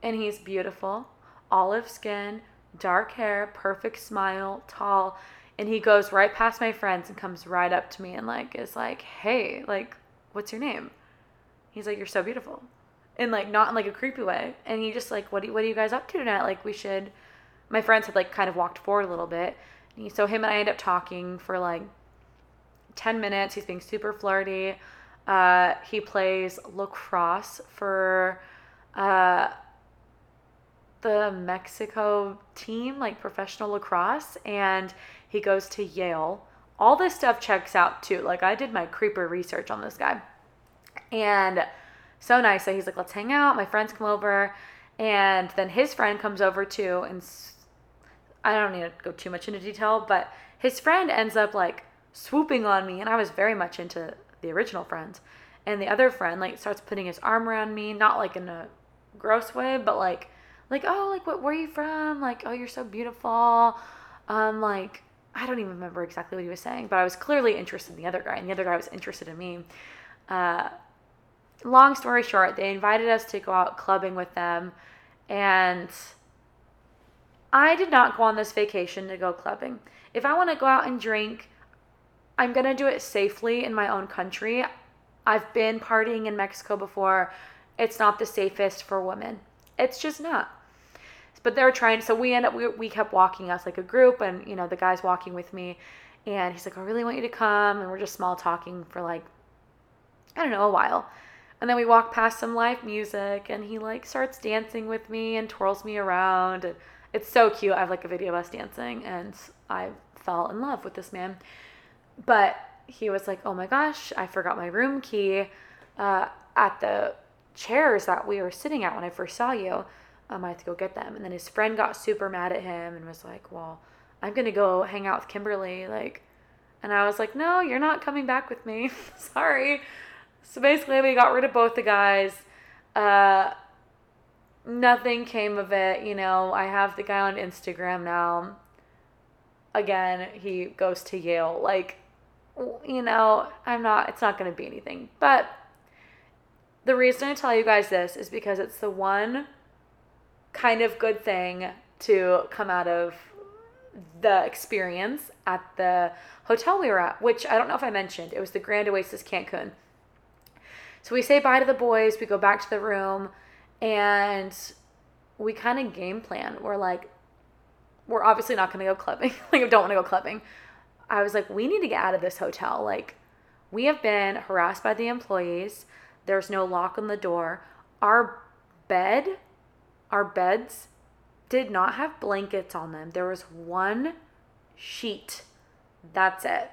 A: and he's beautiful, olive skin, dark hair, perfect smile, tall. And he goes right past my friends and comes right up to me and like is like, hey, like, what's your name? He's like, you're so beautiful. And like not in like a creepy way. And he just like, what do what are you guys up to tonight? Like we should. My friends had like kind of walked forward a little bit. And so him and I end up talking for like 10 minutes. He's being super flirty. Uh, he plays lacrosse for uh, the Mexico team, like professional lacrosse, and he goes to Yale. All this stuff checks out too. Like, I did my creeper research on this guy. And so nice. So he's like, let's hang out. My friends come over. And then his friend comes over too. And I don't need to go too much into detail, but his friend ends up like swooping on me and I was very much into the original friend. And the other friend like starts putting his arm around me, not like in a gross way, but like like oh like what where are you from? Like oh you're so beautiful. Um like I don't even remember exactly what he was saying, but I was clearly interested in the other guy, and the other guy was interested in me. Uh, long story short, they invited us to go out clubbing with them, and I did not go on this vacation to go clubbing. If I want to go out and drink, I'm going to do it safely in my own country. I've been partying in Mexico before. It's not the safest for women. It's just not but they're trying. So we end up we, we kept walking us like a group, and you know the guy's walking with me, and he's like, I really want you to come, and we're just small talking for like I don't know a while. And then we walk past some live music and he like starts dancing with me and twirls me around. And it's so cute. I have like a video of us dancing and I fell in love with this man. But he was like, oh my gosh, I forgot my room key uh, at the chairs that we were sitting at when I first saw you I have to go get them. And then his friend got super mad at him and was like, well, I'm going to go hang out with Kimberly. Like, and I was like, no, you're not coming back with me. Sorry. So basically, we got rid of both the guys. Uh, nothing came of it. You know, I have the guy on Instagram now. Again, he goes to Yale. Like, you know, I'm not, it's not going to be anything. But the reason I tell you guys this is because it's the one kind of good thing to come out of the experience at the hotel we were at, which I don't know if I mentioned. It was the Grand Oasis Cancun. So we say bye to the boys, we go back to the room, and we kind of game plan. We're like, we're obviously not going to go clubbing. like, I don't want to go clubbing. I was like, we need to get out of this hotel. Like, we have been harassed by the employees. There's no lock on the door. Our bed our beds did not have blankets on them. There was one sheet. That's it.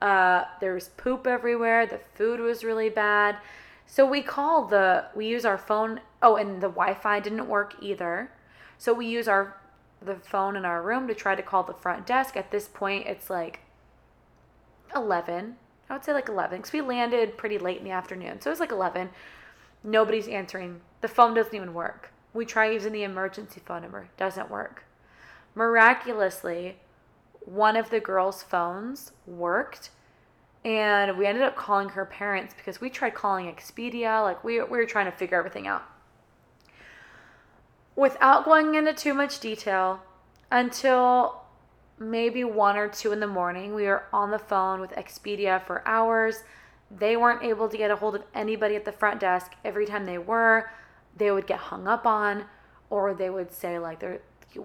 A: Uh, there was poop everywhere. The food was really bad. So we call the, we use our phone. Oh, and the Wi Fi didn't work either. So we use our, the phone in our room to try to call the front desk. At this point, it's like 11. I would say like 11 because we landed pretty late in the afternoon. So it was like 11. Nobody's answering. The phone doesn't even work. We try using the emergency phone number, doesn't work. Miraculously, one of the girls' phones worked, and we ended up calling her parents because we tried calling Expedia. Like, we, we were trying to figure everything out. Without going into too much detail, until maybe one or two in the morning, we were on the phone with Expedia for hours. They weren't able to get a hold of anybody at the front desk. Every time they were, they would get hung up on or they would say like they're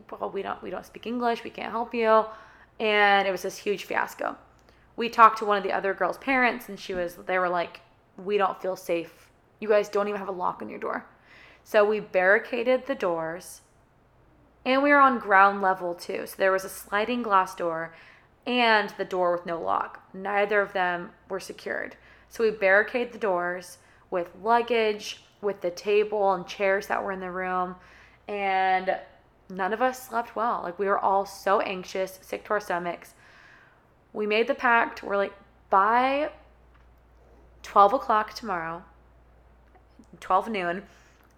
A: well, we don't we don't speak English, we can't help you. And it was this huge fiasco. We talked to one of the other girls' parents and she was they were like, We don't feel safe. You guys don't even have a lock on your door. So we barricaded the doors and we were on ground level too. So there was a sliding glass door and the door with no lock. Neither of them were secured. So we barricaded the doors with luggage, with the table and chairs that were in the room. And none of us slept well. Like we were all so anxious, sick to our stomachs. We made the pact. We're like, by 12 o'clock tomorrow, 12 noon,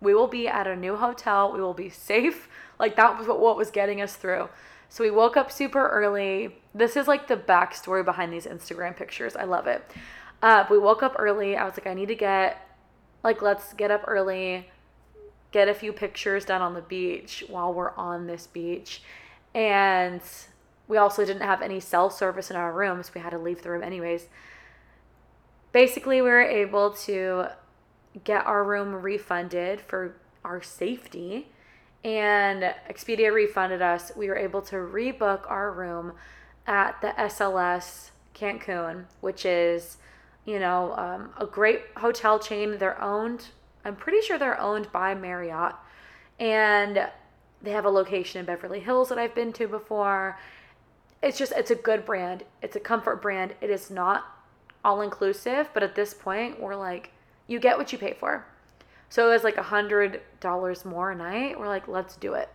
A: we will be at a new hotel. We will be safe. Like that was what was getting us through. So we woke up super early. This is like the backstory behind these Instagram pictures. I love it. Uh, we woke up early. I was like, I need to get like, let's get up early, get a few pictures done on the beach while we're on this beach. And we also didn't have any cell service in our rooms. We had to leave the room anyways. Basically, we were able to get our room refunded for our safety. And Expedia refunded us. We were able to rebook our room at the SLS Cancun, which is you know, um, a great hotel chain. They're owned, I'm pretty sure they're owned by Marriott. And they have a location in Beverly Hills that I've been to before. It's just, it's a good brand. It's a comfort brand. It is not all inclusive, but at this point, we're like, you get what you pay for. So it was like a hundred dollars more a night. We're like, let's do it.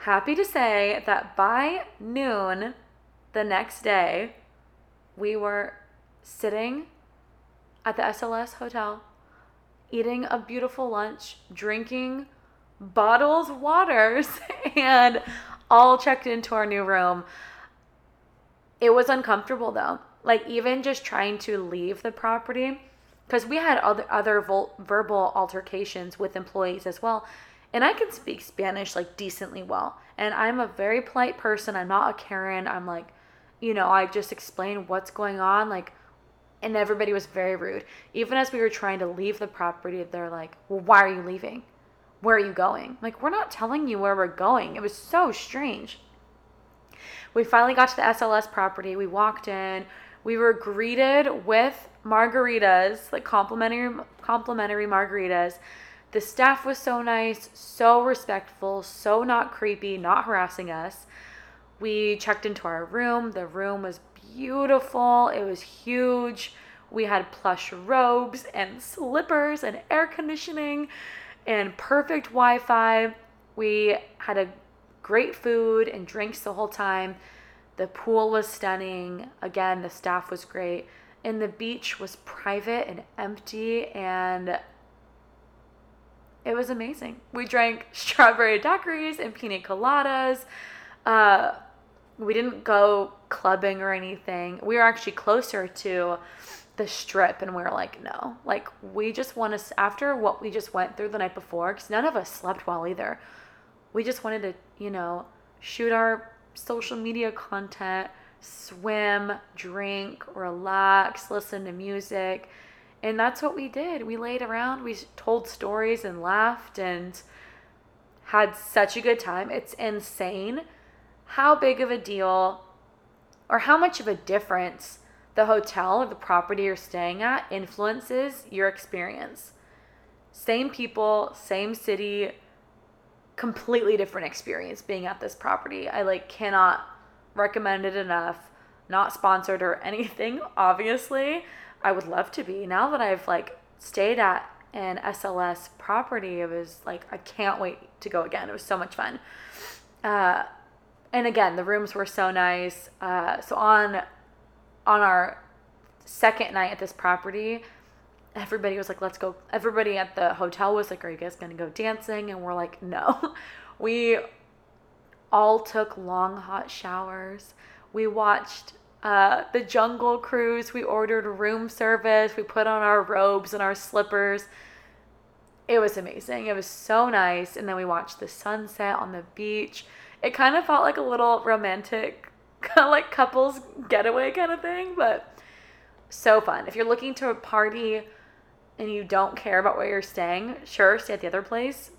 A: Happy to say that by noon the next day, we were sitting at the SLS hotel eating a beautiful lunch, drinking bottles waters, and all checked into our new room. It was uncomfortable though. Like even just trying to leave the property because we had other other vol- verbal altercations with employees as well. And I can speak Spanish like decently well. And I'm a very polite person. I'm not a Karen. I'm like, you know, I just explained what's going on like and everybody was very rude. Even as we were trying to leave the property, they're like, "Well, why are you leaving? Where are you going?" like, "We're not telling you where we're going." It was so strange. We finally got to the SLS property. We walked in. We were greeted with margaritas, like complimentary complimentary margaritas. The staff was so nice, so respectful, so not creepy, not harassing us. We checked into our room. The room was beautiful. It was huge. We had plush robes and slippers and air conditioning and perfect Wi Fi. We had a great food and drinks the whole time. The pool was stunning. Again, the staff was great. And the beach was private and empty and it was amazing. We drank strawberry daiquiris and pina coladas. Uh, we didn't go clubbing or anything. We were actually closer to the strip and we were like, no. Like, we just want to, after what we just went through the night before, because none of us slept well either, we just wanted to, you know, shoot our social media content, swim, drink, relax, listen to music. And that's what we did. We laid around, we told stories and laughed and had such a good time. It's insane how big of a deal or how much of a difference the hotel or the property you're staying at influences your experience. Same people, same city, completely different experience being at this property. I like cannot recommend it enough. Not sponsored or anything, obviously. I would love to be. Now that I've like stayed at an SLS property, it was like I can't wait to go again. It was so much fun. Uh, and again, the rooms were so nice. Uh, so on on our second night at this property, everybody was like, let's go. Everybody at the hotel was like, are you guys to go dancing? And we're like, no. We all took long, hot showers. We watched uh, the Jungle Cruise. We ordered room service. We put on our robes and our slippers. It was amazing. It was so nice. And then we watched the sunset on the beach. It kind of felt like a little romantic, kind of like couples getaway kind of thing, but so fun. If you're looking to a party and you don't care about where you're staying, sure, stay at the other place.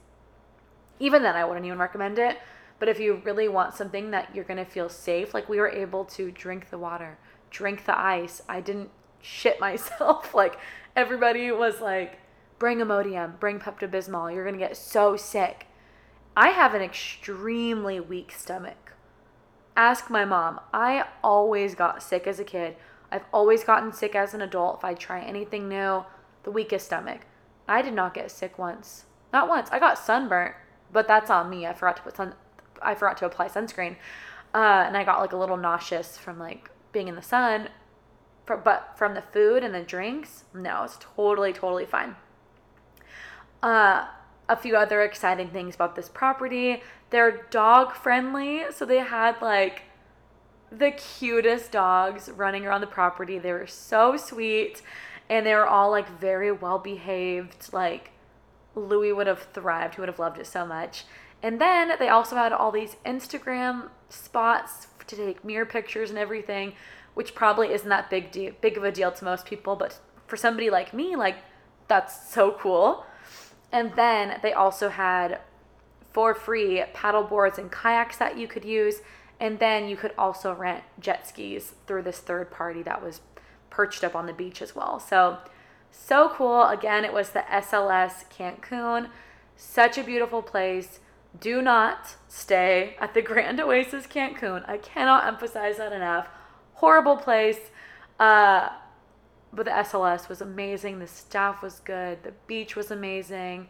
A: Even then, I wouldn't even recommend it. But if you really want something that you're going to feel safe, like we were able to drink the water, drink the ice. I didn't shit myself. like everybody was like, bring Imodium, bring Pepto Bismol. You're going to get so sick. I have an extremely weak stomach. Ask my mom. I always got sick as a kid. I've always gotten sick as an adult if I try anything new the weakest stomach. I did not get sick once. Not once. I got sunburnt, but that's on me. I forgot to put sun. I forgot to apply sunscreen, uh, and I got like a little nauseous from like being in the sun. For, but from the food and the drinks, no, it's totally totally fine. Uh, a few other exciting things about this property. They're dog friendly, so they had like the cutest dogs running around the property. They were so sweet and they were all like very well behaved. Like Louis would have thrived. He would have loved it so much. And then they also had all these Instagram spots to take mirror pictures and everything, which probably isn't that big deal, big of a deal to most people, but for somebody like me, like that's so cool. And then they also had for free paddle boards and kayaks that you could use. And then you could also rent jet skis through this third party that was perched up on the beach as well. So, so cool. Again, it was the SLS Cancun. Such a beautiful place. Do not stay at the Grand Oasis Cancun. I cannot emphasize that enough. Horrible place. Uh, but the SLS was amazing. The staff was good. The beach was amazing.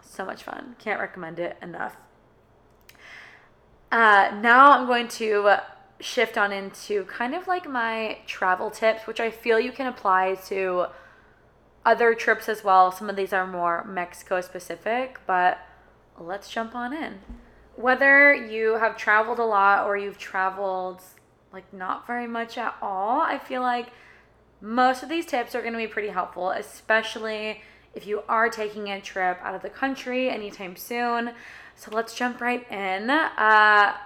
A: So much fun. Can't recommend it enough. Uh, now I'm going to shift on into kind of like my travel tips, which I feel you can apply to other trips as well. Some of these are more Mexico specific, but let's jump on in. Whether you have traveled a lot or you've traveled like not very much at all, I feel like most of these tips are going to be pretty helpful, especially if you are taking a trip out of the country anytime soon. So let's jump right in. Uh,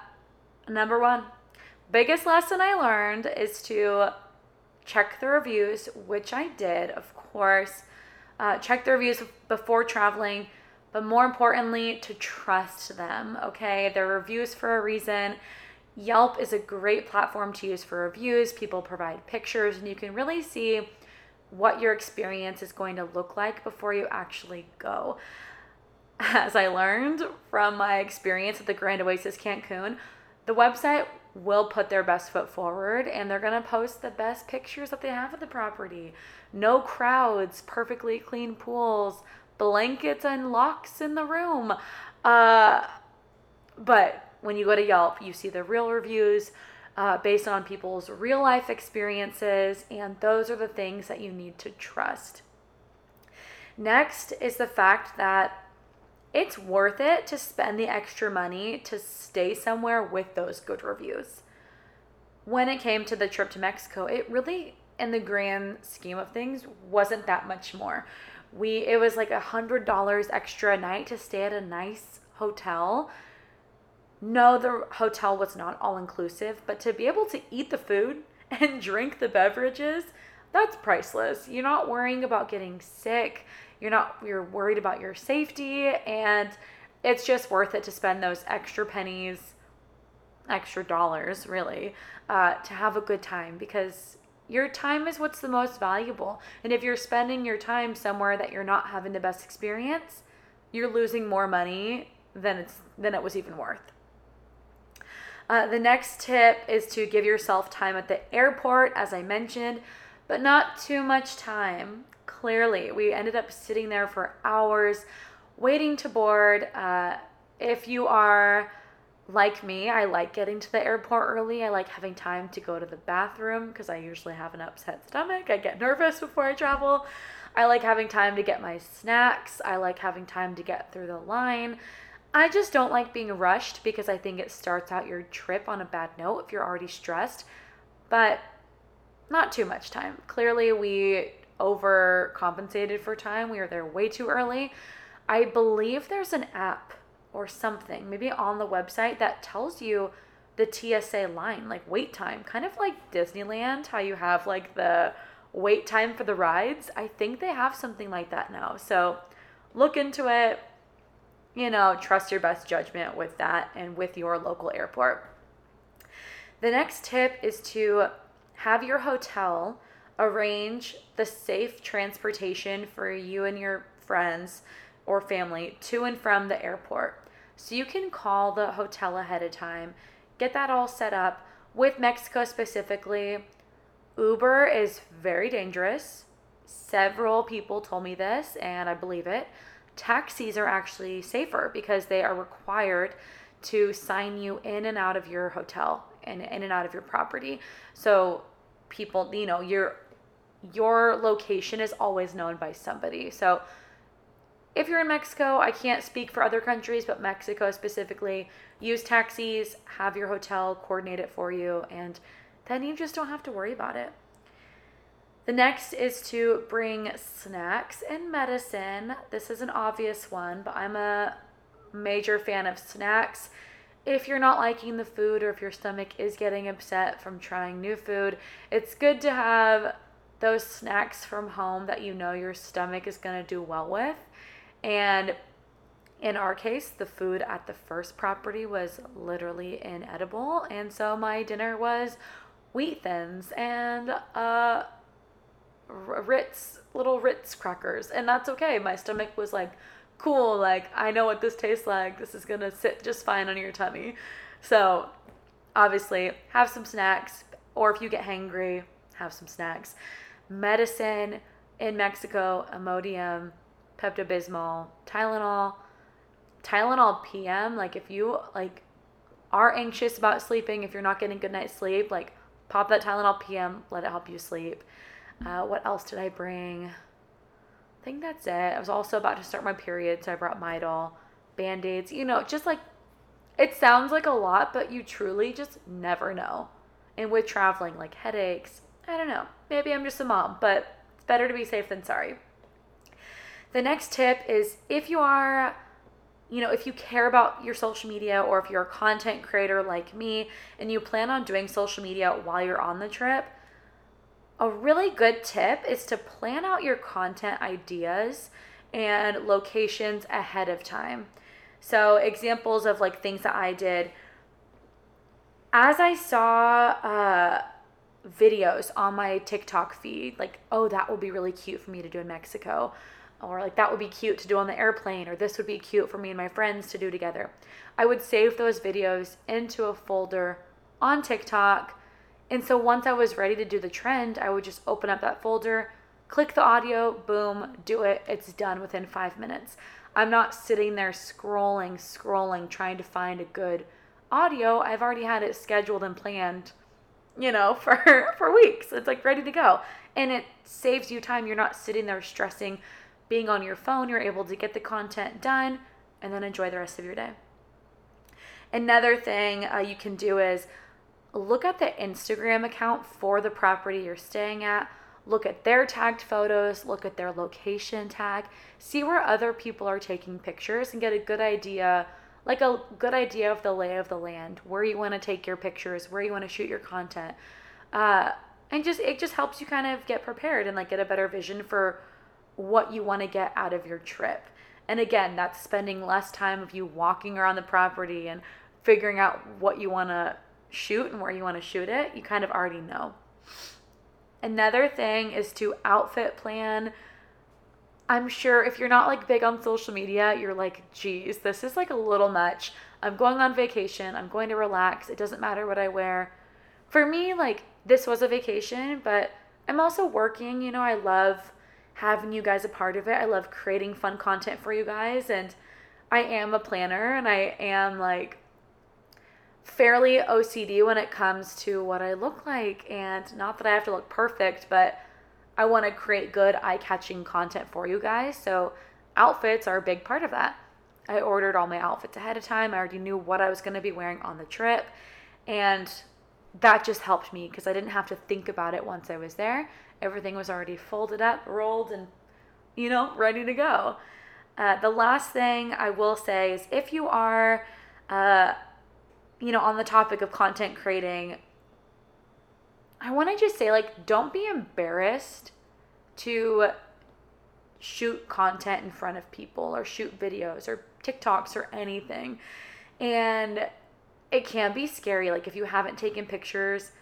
A: number one, biggest lesson I learned is to check the reviews, which I did, of course. Uh, check the reviews before traveling, but more importantly, to trust them. Okay, they're reviews for a reason. Yelp is a great platform to use for reviews. People provide pictures, and you can really see what your experience is going to look like before you actually go. As I learned from my experience at the Grand Oasis Cancun, the website will put their best foot forward and they're going to post the best pictures that they have of the property. No crowds, perfectly clean pools, blankets and locks in the room. Uh, but when you go to Yelp, you see the real reviews uh, based on people's real life experiences, and those are the things that you need to trust. Next is the fact that it's worth it to spend the extra money to stay somewhere with those good reviews. When it came to the trip to Mexico, it really, in the grand scheme of things, wasn't that much more. We it was like a hundred dollars extra a night to stay at a nice hotel. No, the hotel was not all inclusive, but to be able to eat the food and drink the beverages, that's priceless. You're not worrying about getting sick. You're not you're worried about your safety and it's just worth it to spend those extra pennies extra dollars really uh, to have a good time because your time is what's the most valuable. And if you're spending your time somewhere that you're not having the best experience you're losing more money than it's than it was even worth uh, the next tip is to give yourself time at the airport as i mentioned but not too much time clearly. We ended up sitting there for hours waiting to board. Uh, if you are like me, I like getting to the airport early. I like having time to go to the bathroom because I usually have an upset stomach. I get nervous before I travel. I like having time to get my snacks. I like having time to get through the line. I just don't like being rushed because I think it starts out your trip on a bad note if you're already stressed. But not too much time. Clearly, we overcompensated for time. We were there way too early. I believe there's an app or something, maybe on the website, that tells you the TSA line, like wait time, kind of like Disneyland, how you have like the wait time for the rides. I think they have something like that now. So look into it. You know, trust your best judgment with that and with your local airport. The next tip is to have your hotel arrange the safe transportation for you and your friends or family to and from the airport. So you can call the hotel ahead of time, get that all set up. With Mexico specifically, Uber is very dangerous. Several people told me this, and I believe it. Taxis are actually safer because they are required to sign you in and out of your hotel and in and out of your property. So people, you know, you're your location is always known by somebody. So if you're in Mexico, I can't speak for other countries, but Mexico specifically, use taxis, have your hotel coordinate it for you, and then you just don't have to worry about it. The next is to bring snacks and medicine. This is an obvious one, but I'm a major fan of snacks. If you're not liking the food or if your stomach is getting upset from trying new food, it's good to have those snacks from home that you know your stomach is going to do well with. And in our case, the food at the first property was literally inedible. And so my dinner was wheat thins and uh, Ritz, little Ritz crackers. And that's okay. My stomach was like, cool, like, I know what this tastes like. This is going to sit just fine on your tummy. So obviously, have some snacks. Or if you get hangry, have some snacks medicine in Mexico, Imodium, Pepto Bismol, Tylenol, Tylenol PM. Like if you like are anxious about sleeping, if you're not getting good night's sleep, like pop that Tylenol PM, let it help you sleep. Uh, what else did I bring? I think that's it. I was also about to start my period, so I brought Midol, band aids, you know, just like it sounds like a lot, but you truly just never know. And with traveling, like headaches, I don't know. Maybe I'm just a mom, but it's better to be safe than sorry. The next tip is if you are, you know, if you care about your social media or if you're a content creator like me and you plan on doing social media while you're on the trip, a really good tip is to plan out your content ideas and locations ahead of time. So, examples of like things that I did as I saw uh, videos on my TikTok feed, like, oh, that would be really cute for me to do in Mexico, or like that would be cute to do on the airplane, or this would be cute for me and my friends to do together. I would save those videos into a folder on TikTok and so once I was ready to do the trend, I would just open up that folder, click the audio, boom, do it. It's done within five minutes. I'm not sitting there scrolling, scrolling, trying to find a good audio. I've already had it scheduled and planned, you know, for for weeks. It's like ready to go. And it saves you time. You're not sitting there stressing being on your phone. You're able to get the content done and then enjoy the rest of your day. Another thing uh, you can do is look at the Instagram account for the property you're staying at. Look at their tagged photos, look at their location tag, see where other people are taking pictures and get a good idea, like a good idea of the lay of the land, where you want to take your pictures, where you want to shoot your content. Uh, and just it just helps you kind of get prepared and like get a better vision for what you want to get out of your trip. And again, that's spending less time of you walking around the property and figuring out what you want to shoot and where you want to shoot it, you kind of already know. Another thing is to outfit plan. I'm sure if you're not like big on social media, you're like, geez, this is like a little much. I'm going on vacation. I'm going to relax. It doesn't matter what I wear. For me, like, this was a vacation, but I'm also working. You know, I love having you guys a part of it. I love creating fun content for you guys. And I am a planner and I am like fairly OCD when it comes to what I look like. And not that I have to look perfect, but I want to create good, eye catching content for you guys. So, outfits are a big part of that. I ordered all my outfits ahead of time. I already knew what I was going to be wearing on the trip. And that just helped me because I didn't have to think about it once I was there. Everything was already folded up, rolled, and, you know, ready to go. Uh, the last thing I will say is if you are uh, you know, on the topic of content creating, I want to just say, like, don't be embarrassed to shoot content in front of people or shoot videos or TikToks or anything. And it can be scary. Like, if you haven't taken pictures,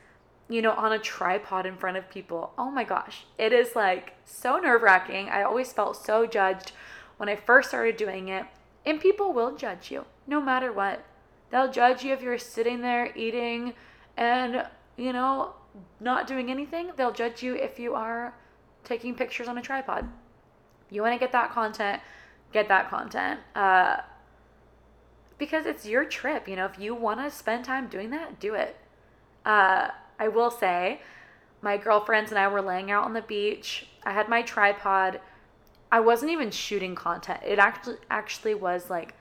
A: you know, on a tripod in front of people, oh my gosh, it is like so nerve wracking. I always felt so judged when I first started doing it. And people will judge you no matter what. They'll judge you if you're sitting there eating and, you know, not doing anything. They'll judge you if you are taking pictures on a tripod. You want to get that content, get that content. Uh, because it's your trip. You know, if you want to spend time doing that, do it. Uh, I will say, my girlfriends and I were laying out on the beach. I had my tripod. I wasn't even shooting content. It actually actually was like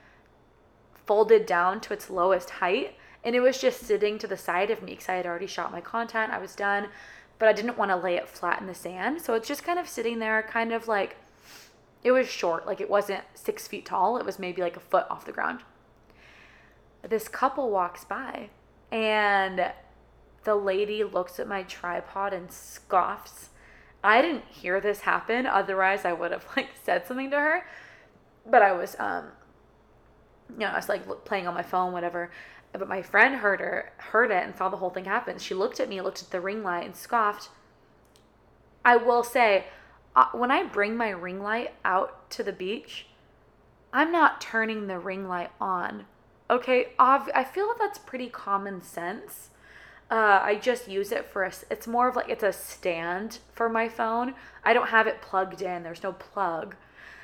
A: folded down to its lowest height and it was just sitting to the side of me because I had already shot my content. I was done, but I didn't want to lay it flat in the sand. So it's just kind of sitting there, kind of like it was short, like it wasn't six feet tall, it was maybe like a foot off the ground. This couple walks by and the lady looks at my tripod and scoffs. I didn't hear this happen, otherwise I would have like said something to her. But I was um you know, I was like playing on my phone, whatever. But my friend heard her, heard it, and saw the whole thing happen. She looked at me, looked at the ring light, and scoffed. I will say, uh, when I bring my ring light out to the beach, I'm not turning the ring light on. Okay, Ov- I feel that that's pretty common sense. Uh, I just use it for a. It's more of like it's a stand for my phone. I don't have it plugged in. There's no plug.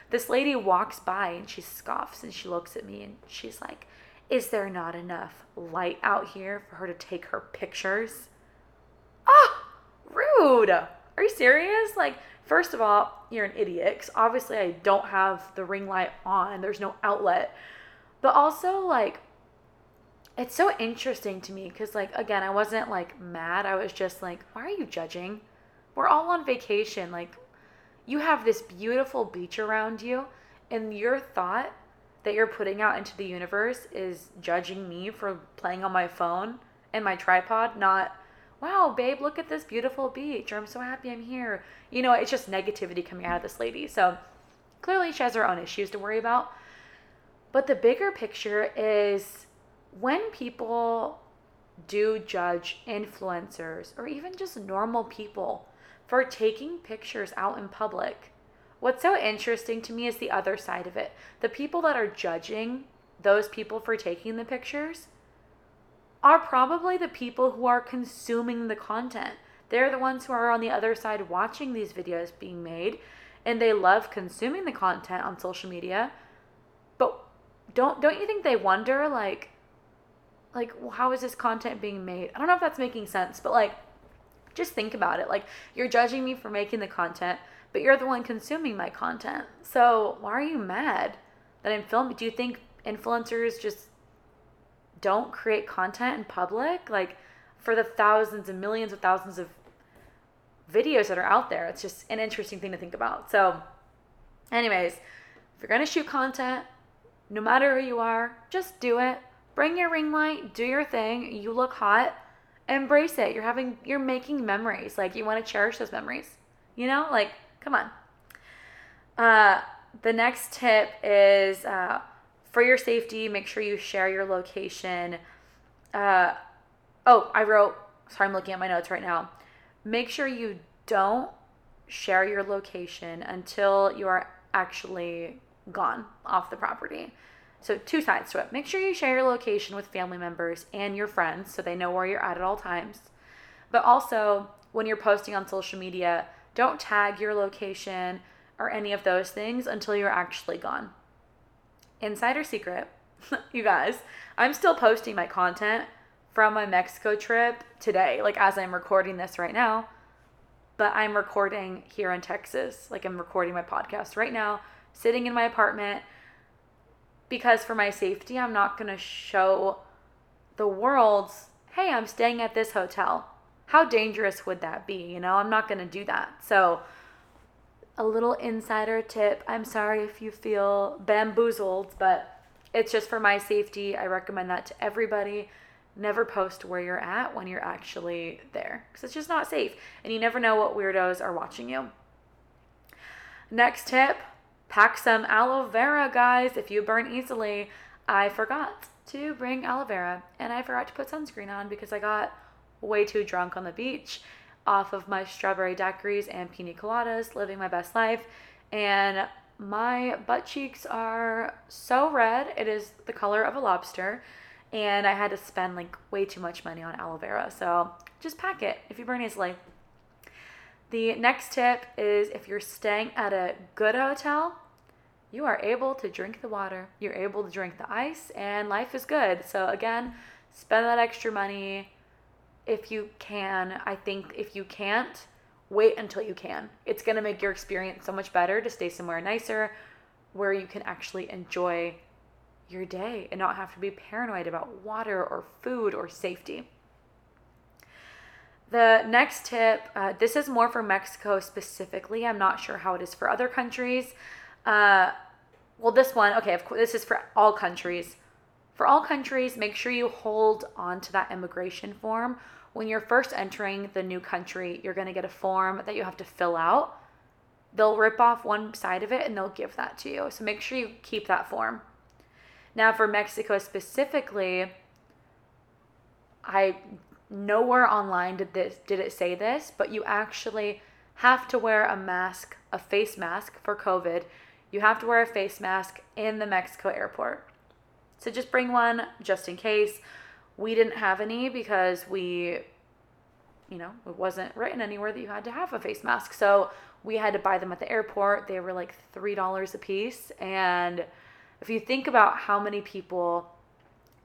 A: This lady walks by and she scoffs and she looks at me and she's like, Is there not enough light out here for her to take her pictures? Oh, rude. Are you serious? Like, first of all, you're an idiot. 'cause obviously, I don't have the ring light on. There's no outlet. But also, like, it's so interesting to me because, like, again, I wasn't like mad. I was just like, why are you judging? We're all on vacation. Like, you have this beautiful beach around you, and your thought that you're putting out into the universe is judging me for playing on my phone and my tripod, not, wow, babe, look at this beautiful beach, or I'm so happy I'm here. You know, it's just negativity coming out of this lady. So clearly she has her own issues to worry about. But the bigger picture is when people do judge influencers or even just normal people for taking pictures out in public, what's so interesting to me is the other side of it. The people that are judging those people for taking the pictures are probably the people who are consuming the content. They're the ones who are on the other side watching these videos being made and they love consuming the content on social media. But don't don't you think they wonder like like well, how is this content being made? I don't know if that's making sense, but like just think about it. Like you're judging me for making the content, but you're the one consuming my content. So why are you mad that I'm filming? Do you think influencers just don't create content in public? Like for the thousands and millions of thousands of videos that are out there, it's just an interesting thing to think about. So, anyways, if you're gonna shoot content, no matter who you are, just do it. Bring your ring light, do your thing. You look hot, embrace it. You're having, you're making memories. Like you want to cherish those memories. You know, like come on. Uh, the next tip is uh, for your safety. Make sure you share your location. Uh, oh, I wrote. Sorry, I'm looking at my notes right now. Make sure you don't share your location until you are actually gone off the property. So, two sides to it. Make sure you share your location with family members and your friends so they know where you're at at all times. But also, when you're posting on social media, don't tag your location or any of those things until you're actually gone. Insider secret, you guys, I'm still posting my content from my Mexico trip today, like as I'm recording this right now. But I'm recording here in Texas. Like I'm recording my podcast right now, sitting in my apartment because for my safety, I'm not going to show the world, hey, I'm staying at this hotel. How dangerous would that be? You know, I'm not going to do that. So, a little insider tip I'm sorry if you feel bamboozled, but it's just for my safety. I recommend that to everybody. Never post where you're at when you're actually there because it's just not safe. And you never know what weirdos are watching you. Next tip pack some aloe vera, guys. If you burn easily, I forgot to bring aloe vera and I forgot to put sunscreen on because I got way too drunk on the beach off of my strawberry daiquiris and pina coladas, living my best life. And my butt cheeks are so red, it is the color of a lobster. And I had to spend like way too much money on aloe vera. So just pack it if you burn easily. The next tip is if you're staying at a good hotel, you are able to drink the water, you're able to drink the ice, and life is good. So, again, spend that extra money if you can. I think if you can't, wait until you can. It's going to make your experience so much better to stay somewhere nicer where you can actually enjoy your day and not have to be paranoid about water or food or safety. The next tip uh, this is more for Mexico specifically. I'm not sure how it is for other countries. Uh, well, this one, okay, of course, this is for all countries. For all countries, make sure you hold on to that immigration form. When you're first entering the new country, you're going to get a form that you have to fill out. They'll rip off one side of it and they'll give that to you. So make sure you keep that form. Now, for Mexico specifically, I nowhere online did this did it say this, but you actually have to wear a mask, a face mask for COVID. You have to wear a face mask in the Mexico airport. So just bring one just in case. We didn't have any because we you know, it wasn't written anywhere that you had to have a face mask. So we had to buy them at the airport. They were like $3 a piece and if you think about how many people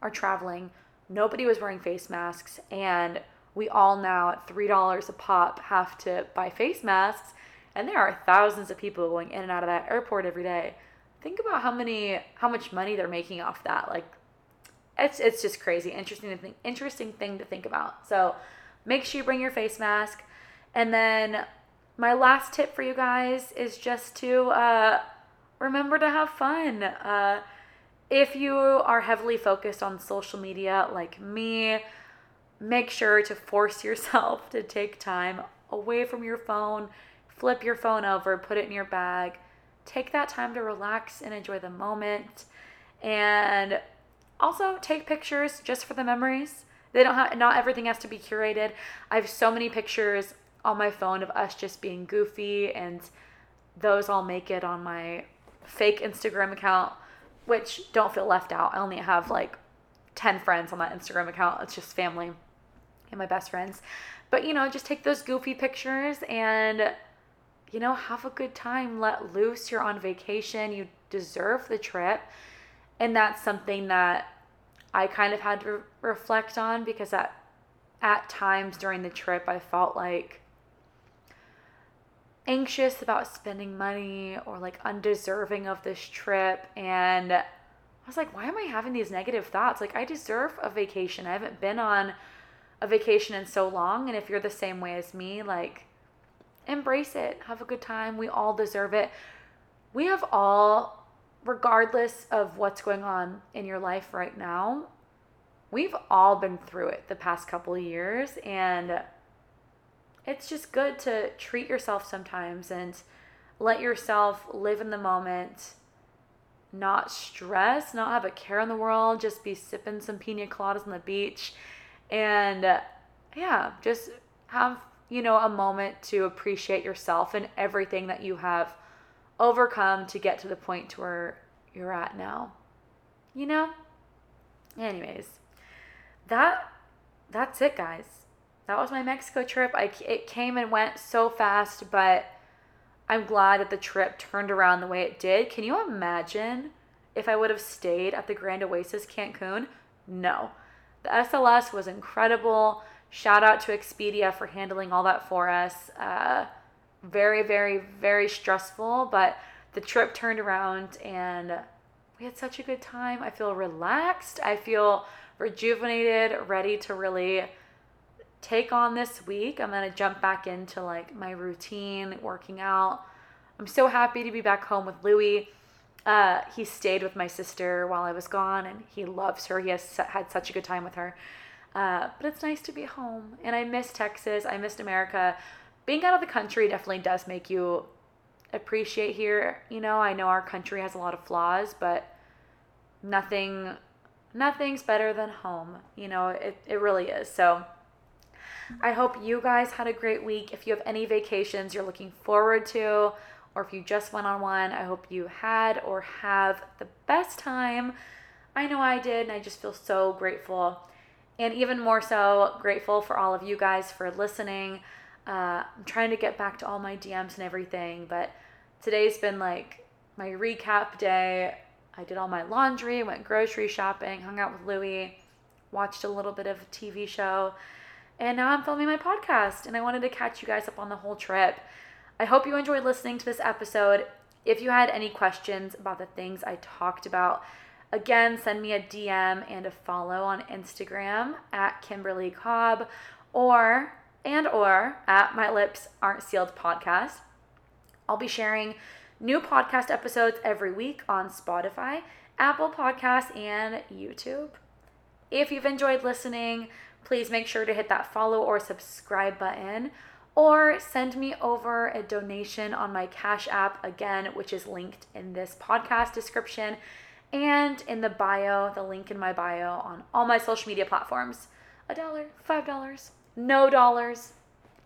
A: are traveling nobody was wearing face masks and we all now at $3 a pop have to buy face masks And there are thousands of people going in and out of that airport every day. Think about how many how much money they're making off that. Like it's it's just crazy. Interesting to think interesting thing to think about. So make sure you bring your face mask. And then my last tip for you guys is just to uh, remember to have fun. Uh, if you are heavily focused on social media like me, make sure to force yourself to take time away from your phone, flip your phone over, put it in your bag. Take that time to relax and enjoy the moment. And also take pictures just for the memories. They don't have not everything has to be curated. I have so many pictures on my phone of us just being goofy and those all make it on my fake Instagram account, which don't feel left out. I only have like 10 friends on that Instagram account. It's just family and my best friends. But you know, just take those goofy pictures and you know, have a good time, let loose. You're on vacation, you deserve the trip. And that's something that I kind of had to re- reflect on because at at times during the trip I felt like anxious about spending money or like undeserving of this trip and I was like why am I having these negative thoughts? Like I deserve a vacation. I haven't been on a vacation in so long and if you're the same way as me like embrace it. Have a good time. We all deserve it. We have all regardless of what's going on in your life right now we've all been through it the past couple of years and it's just good to treat yourself sometimes and let yourself live in the moment not stress not have a care in the world just be sipping some pina coladas on the beach and yeah just have you know a moment to appreciate yourself and everything that you have overcome to get to the point to where you're at now you know? Anyways that that's it guys that was my Mexico trip. I, it came and went so fast, but I'm glad that the trip turned around the way it did. Can you imagine if I would have stayed at the Grand Oasis Cancun? No. The SLS was incredible. Shout out to Expedia for handling all that for us. Uh, very, very, very stressful, but the trip turned around and we had such a good time. I feel relaxed. I feel rejuvenated, ready to really take on this week. I'm going to jump back into like my routine, working out. I'm so happy to be back home with Louie. Uh, he stayed with my sister while I was gone and he loves her. He has had such a good time with her. Uh, but it's nice to be home and I miss Texas. I missed America. Being out of the country definitely does make you appreciate here. You know, I know our country has a lot of flaws, but nothing nothing's better than home. You know, it, it really is. So I hope you guys had a great week. If you have any vacations you're looking forward to, or if you just went on one, I hope you had or have the best time. I know I did, and I just feel so grateful. And even more so, grateful for all of you guys for listening. Uh, I'm trying to get back to all my DMs and everything, but today's been like my recap day. I did all my laundry, went grocery shopping, hung out with Louie, watched a little bit of a TV show, and now I'm filming my podcast, and I wanted to catch you guys up on the whole trip. I hope you enjoyed listening to this episode. If you had any questions about the things I talked about, again, send me a DM and a follow on Instagram at Kimberly Cobb or and or at My Lips Aren't Sealed podcast. I'll be sharing new podcast episodes every week on Spotify, Apple Podcasts, and YouTube. If you've enjoyed listening, please make sure to hit that follow or subscribe button or send me over a donation on my Cash App again, which is linked in this podcast description and in the bio, the link in my bio on all my social media platforms. A dollar, five dollars, no dollars,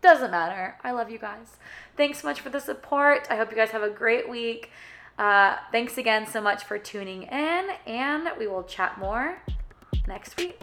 A: doesn't matter. I love you guys. Thanks so much for the support. I hope you guys have a great week. Uh, thanks again so much for tuning in, and we will chat more next week.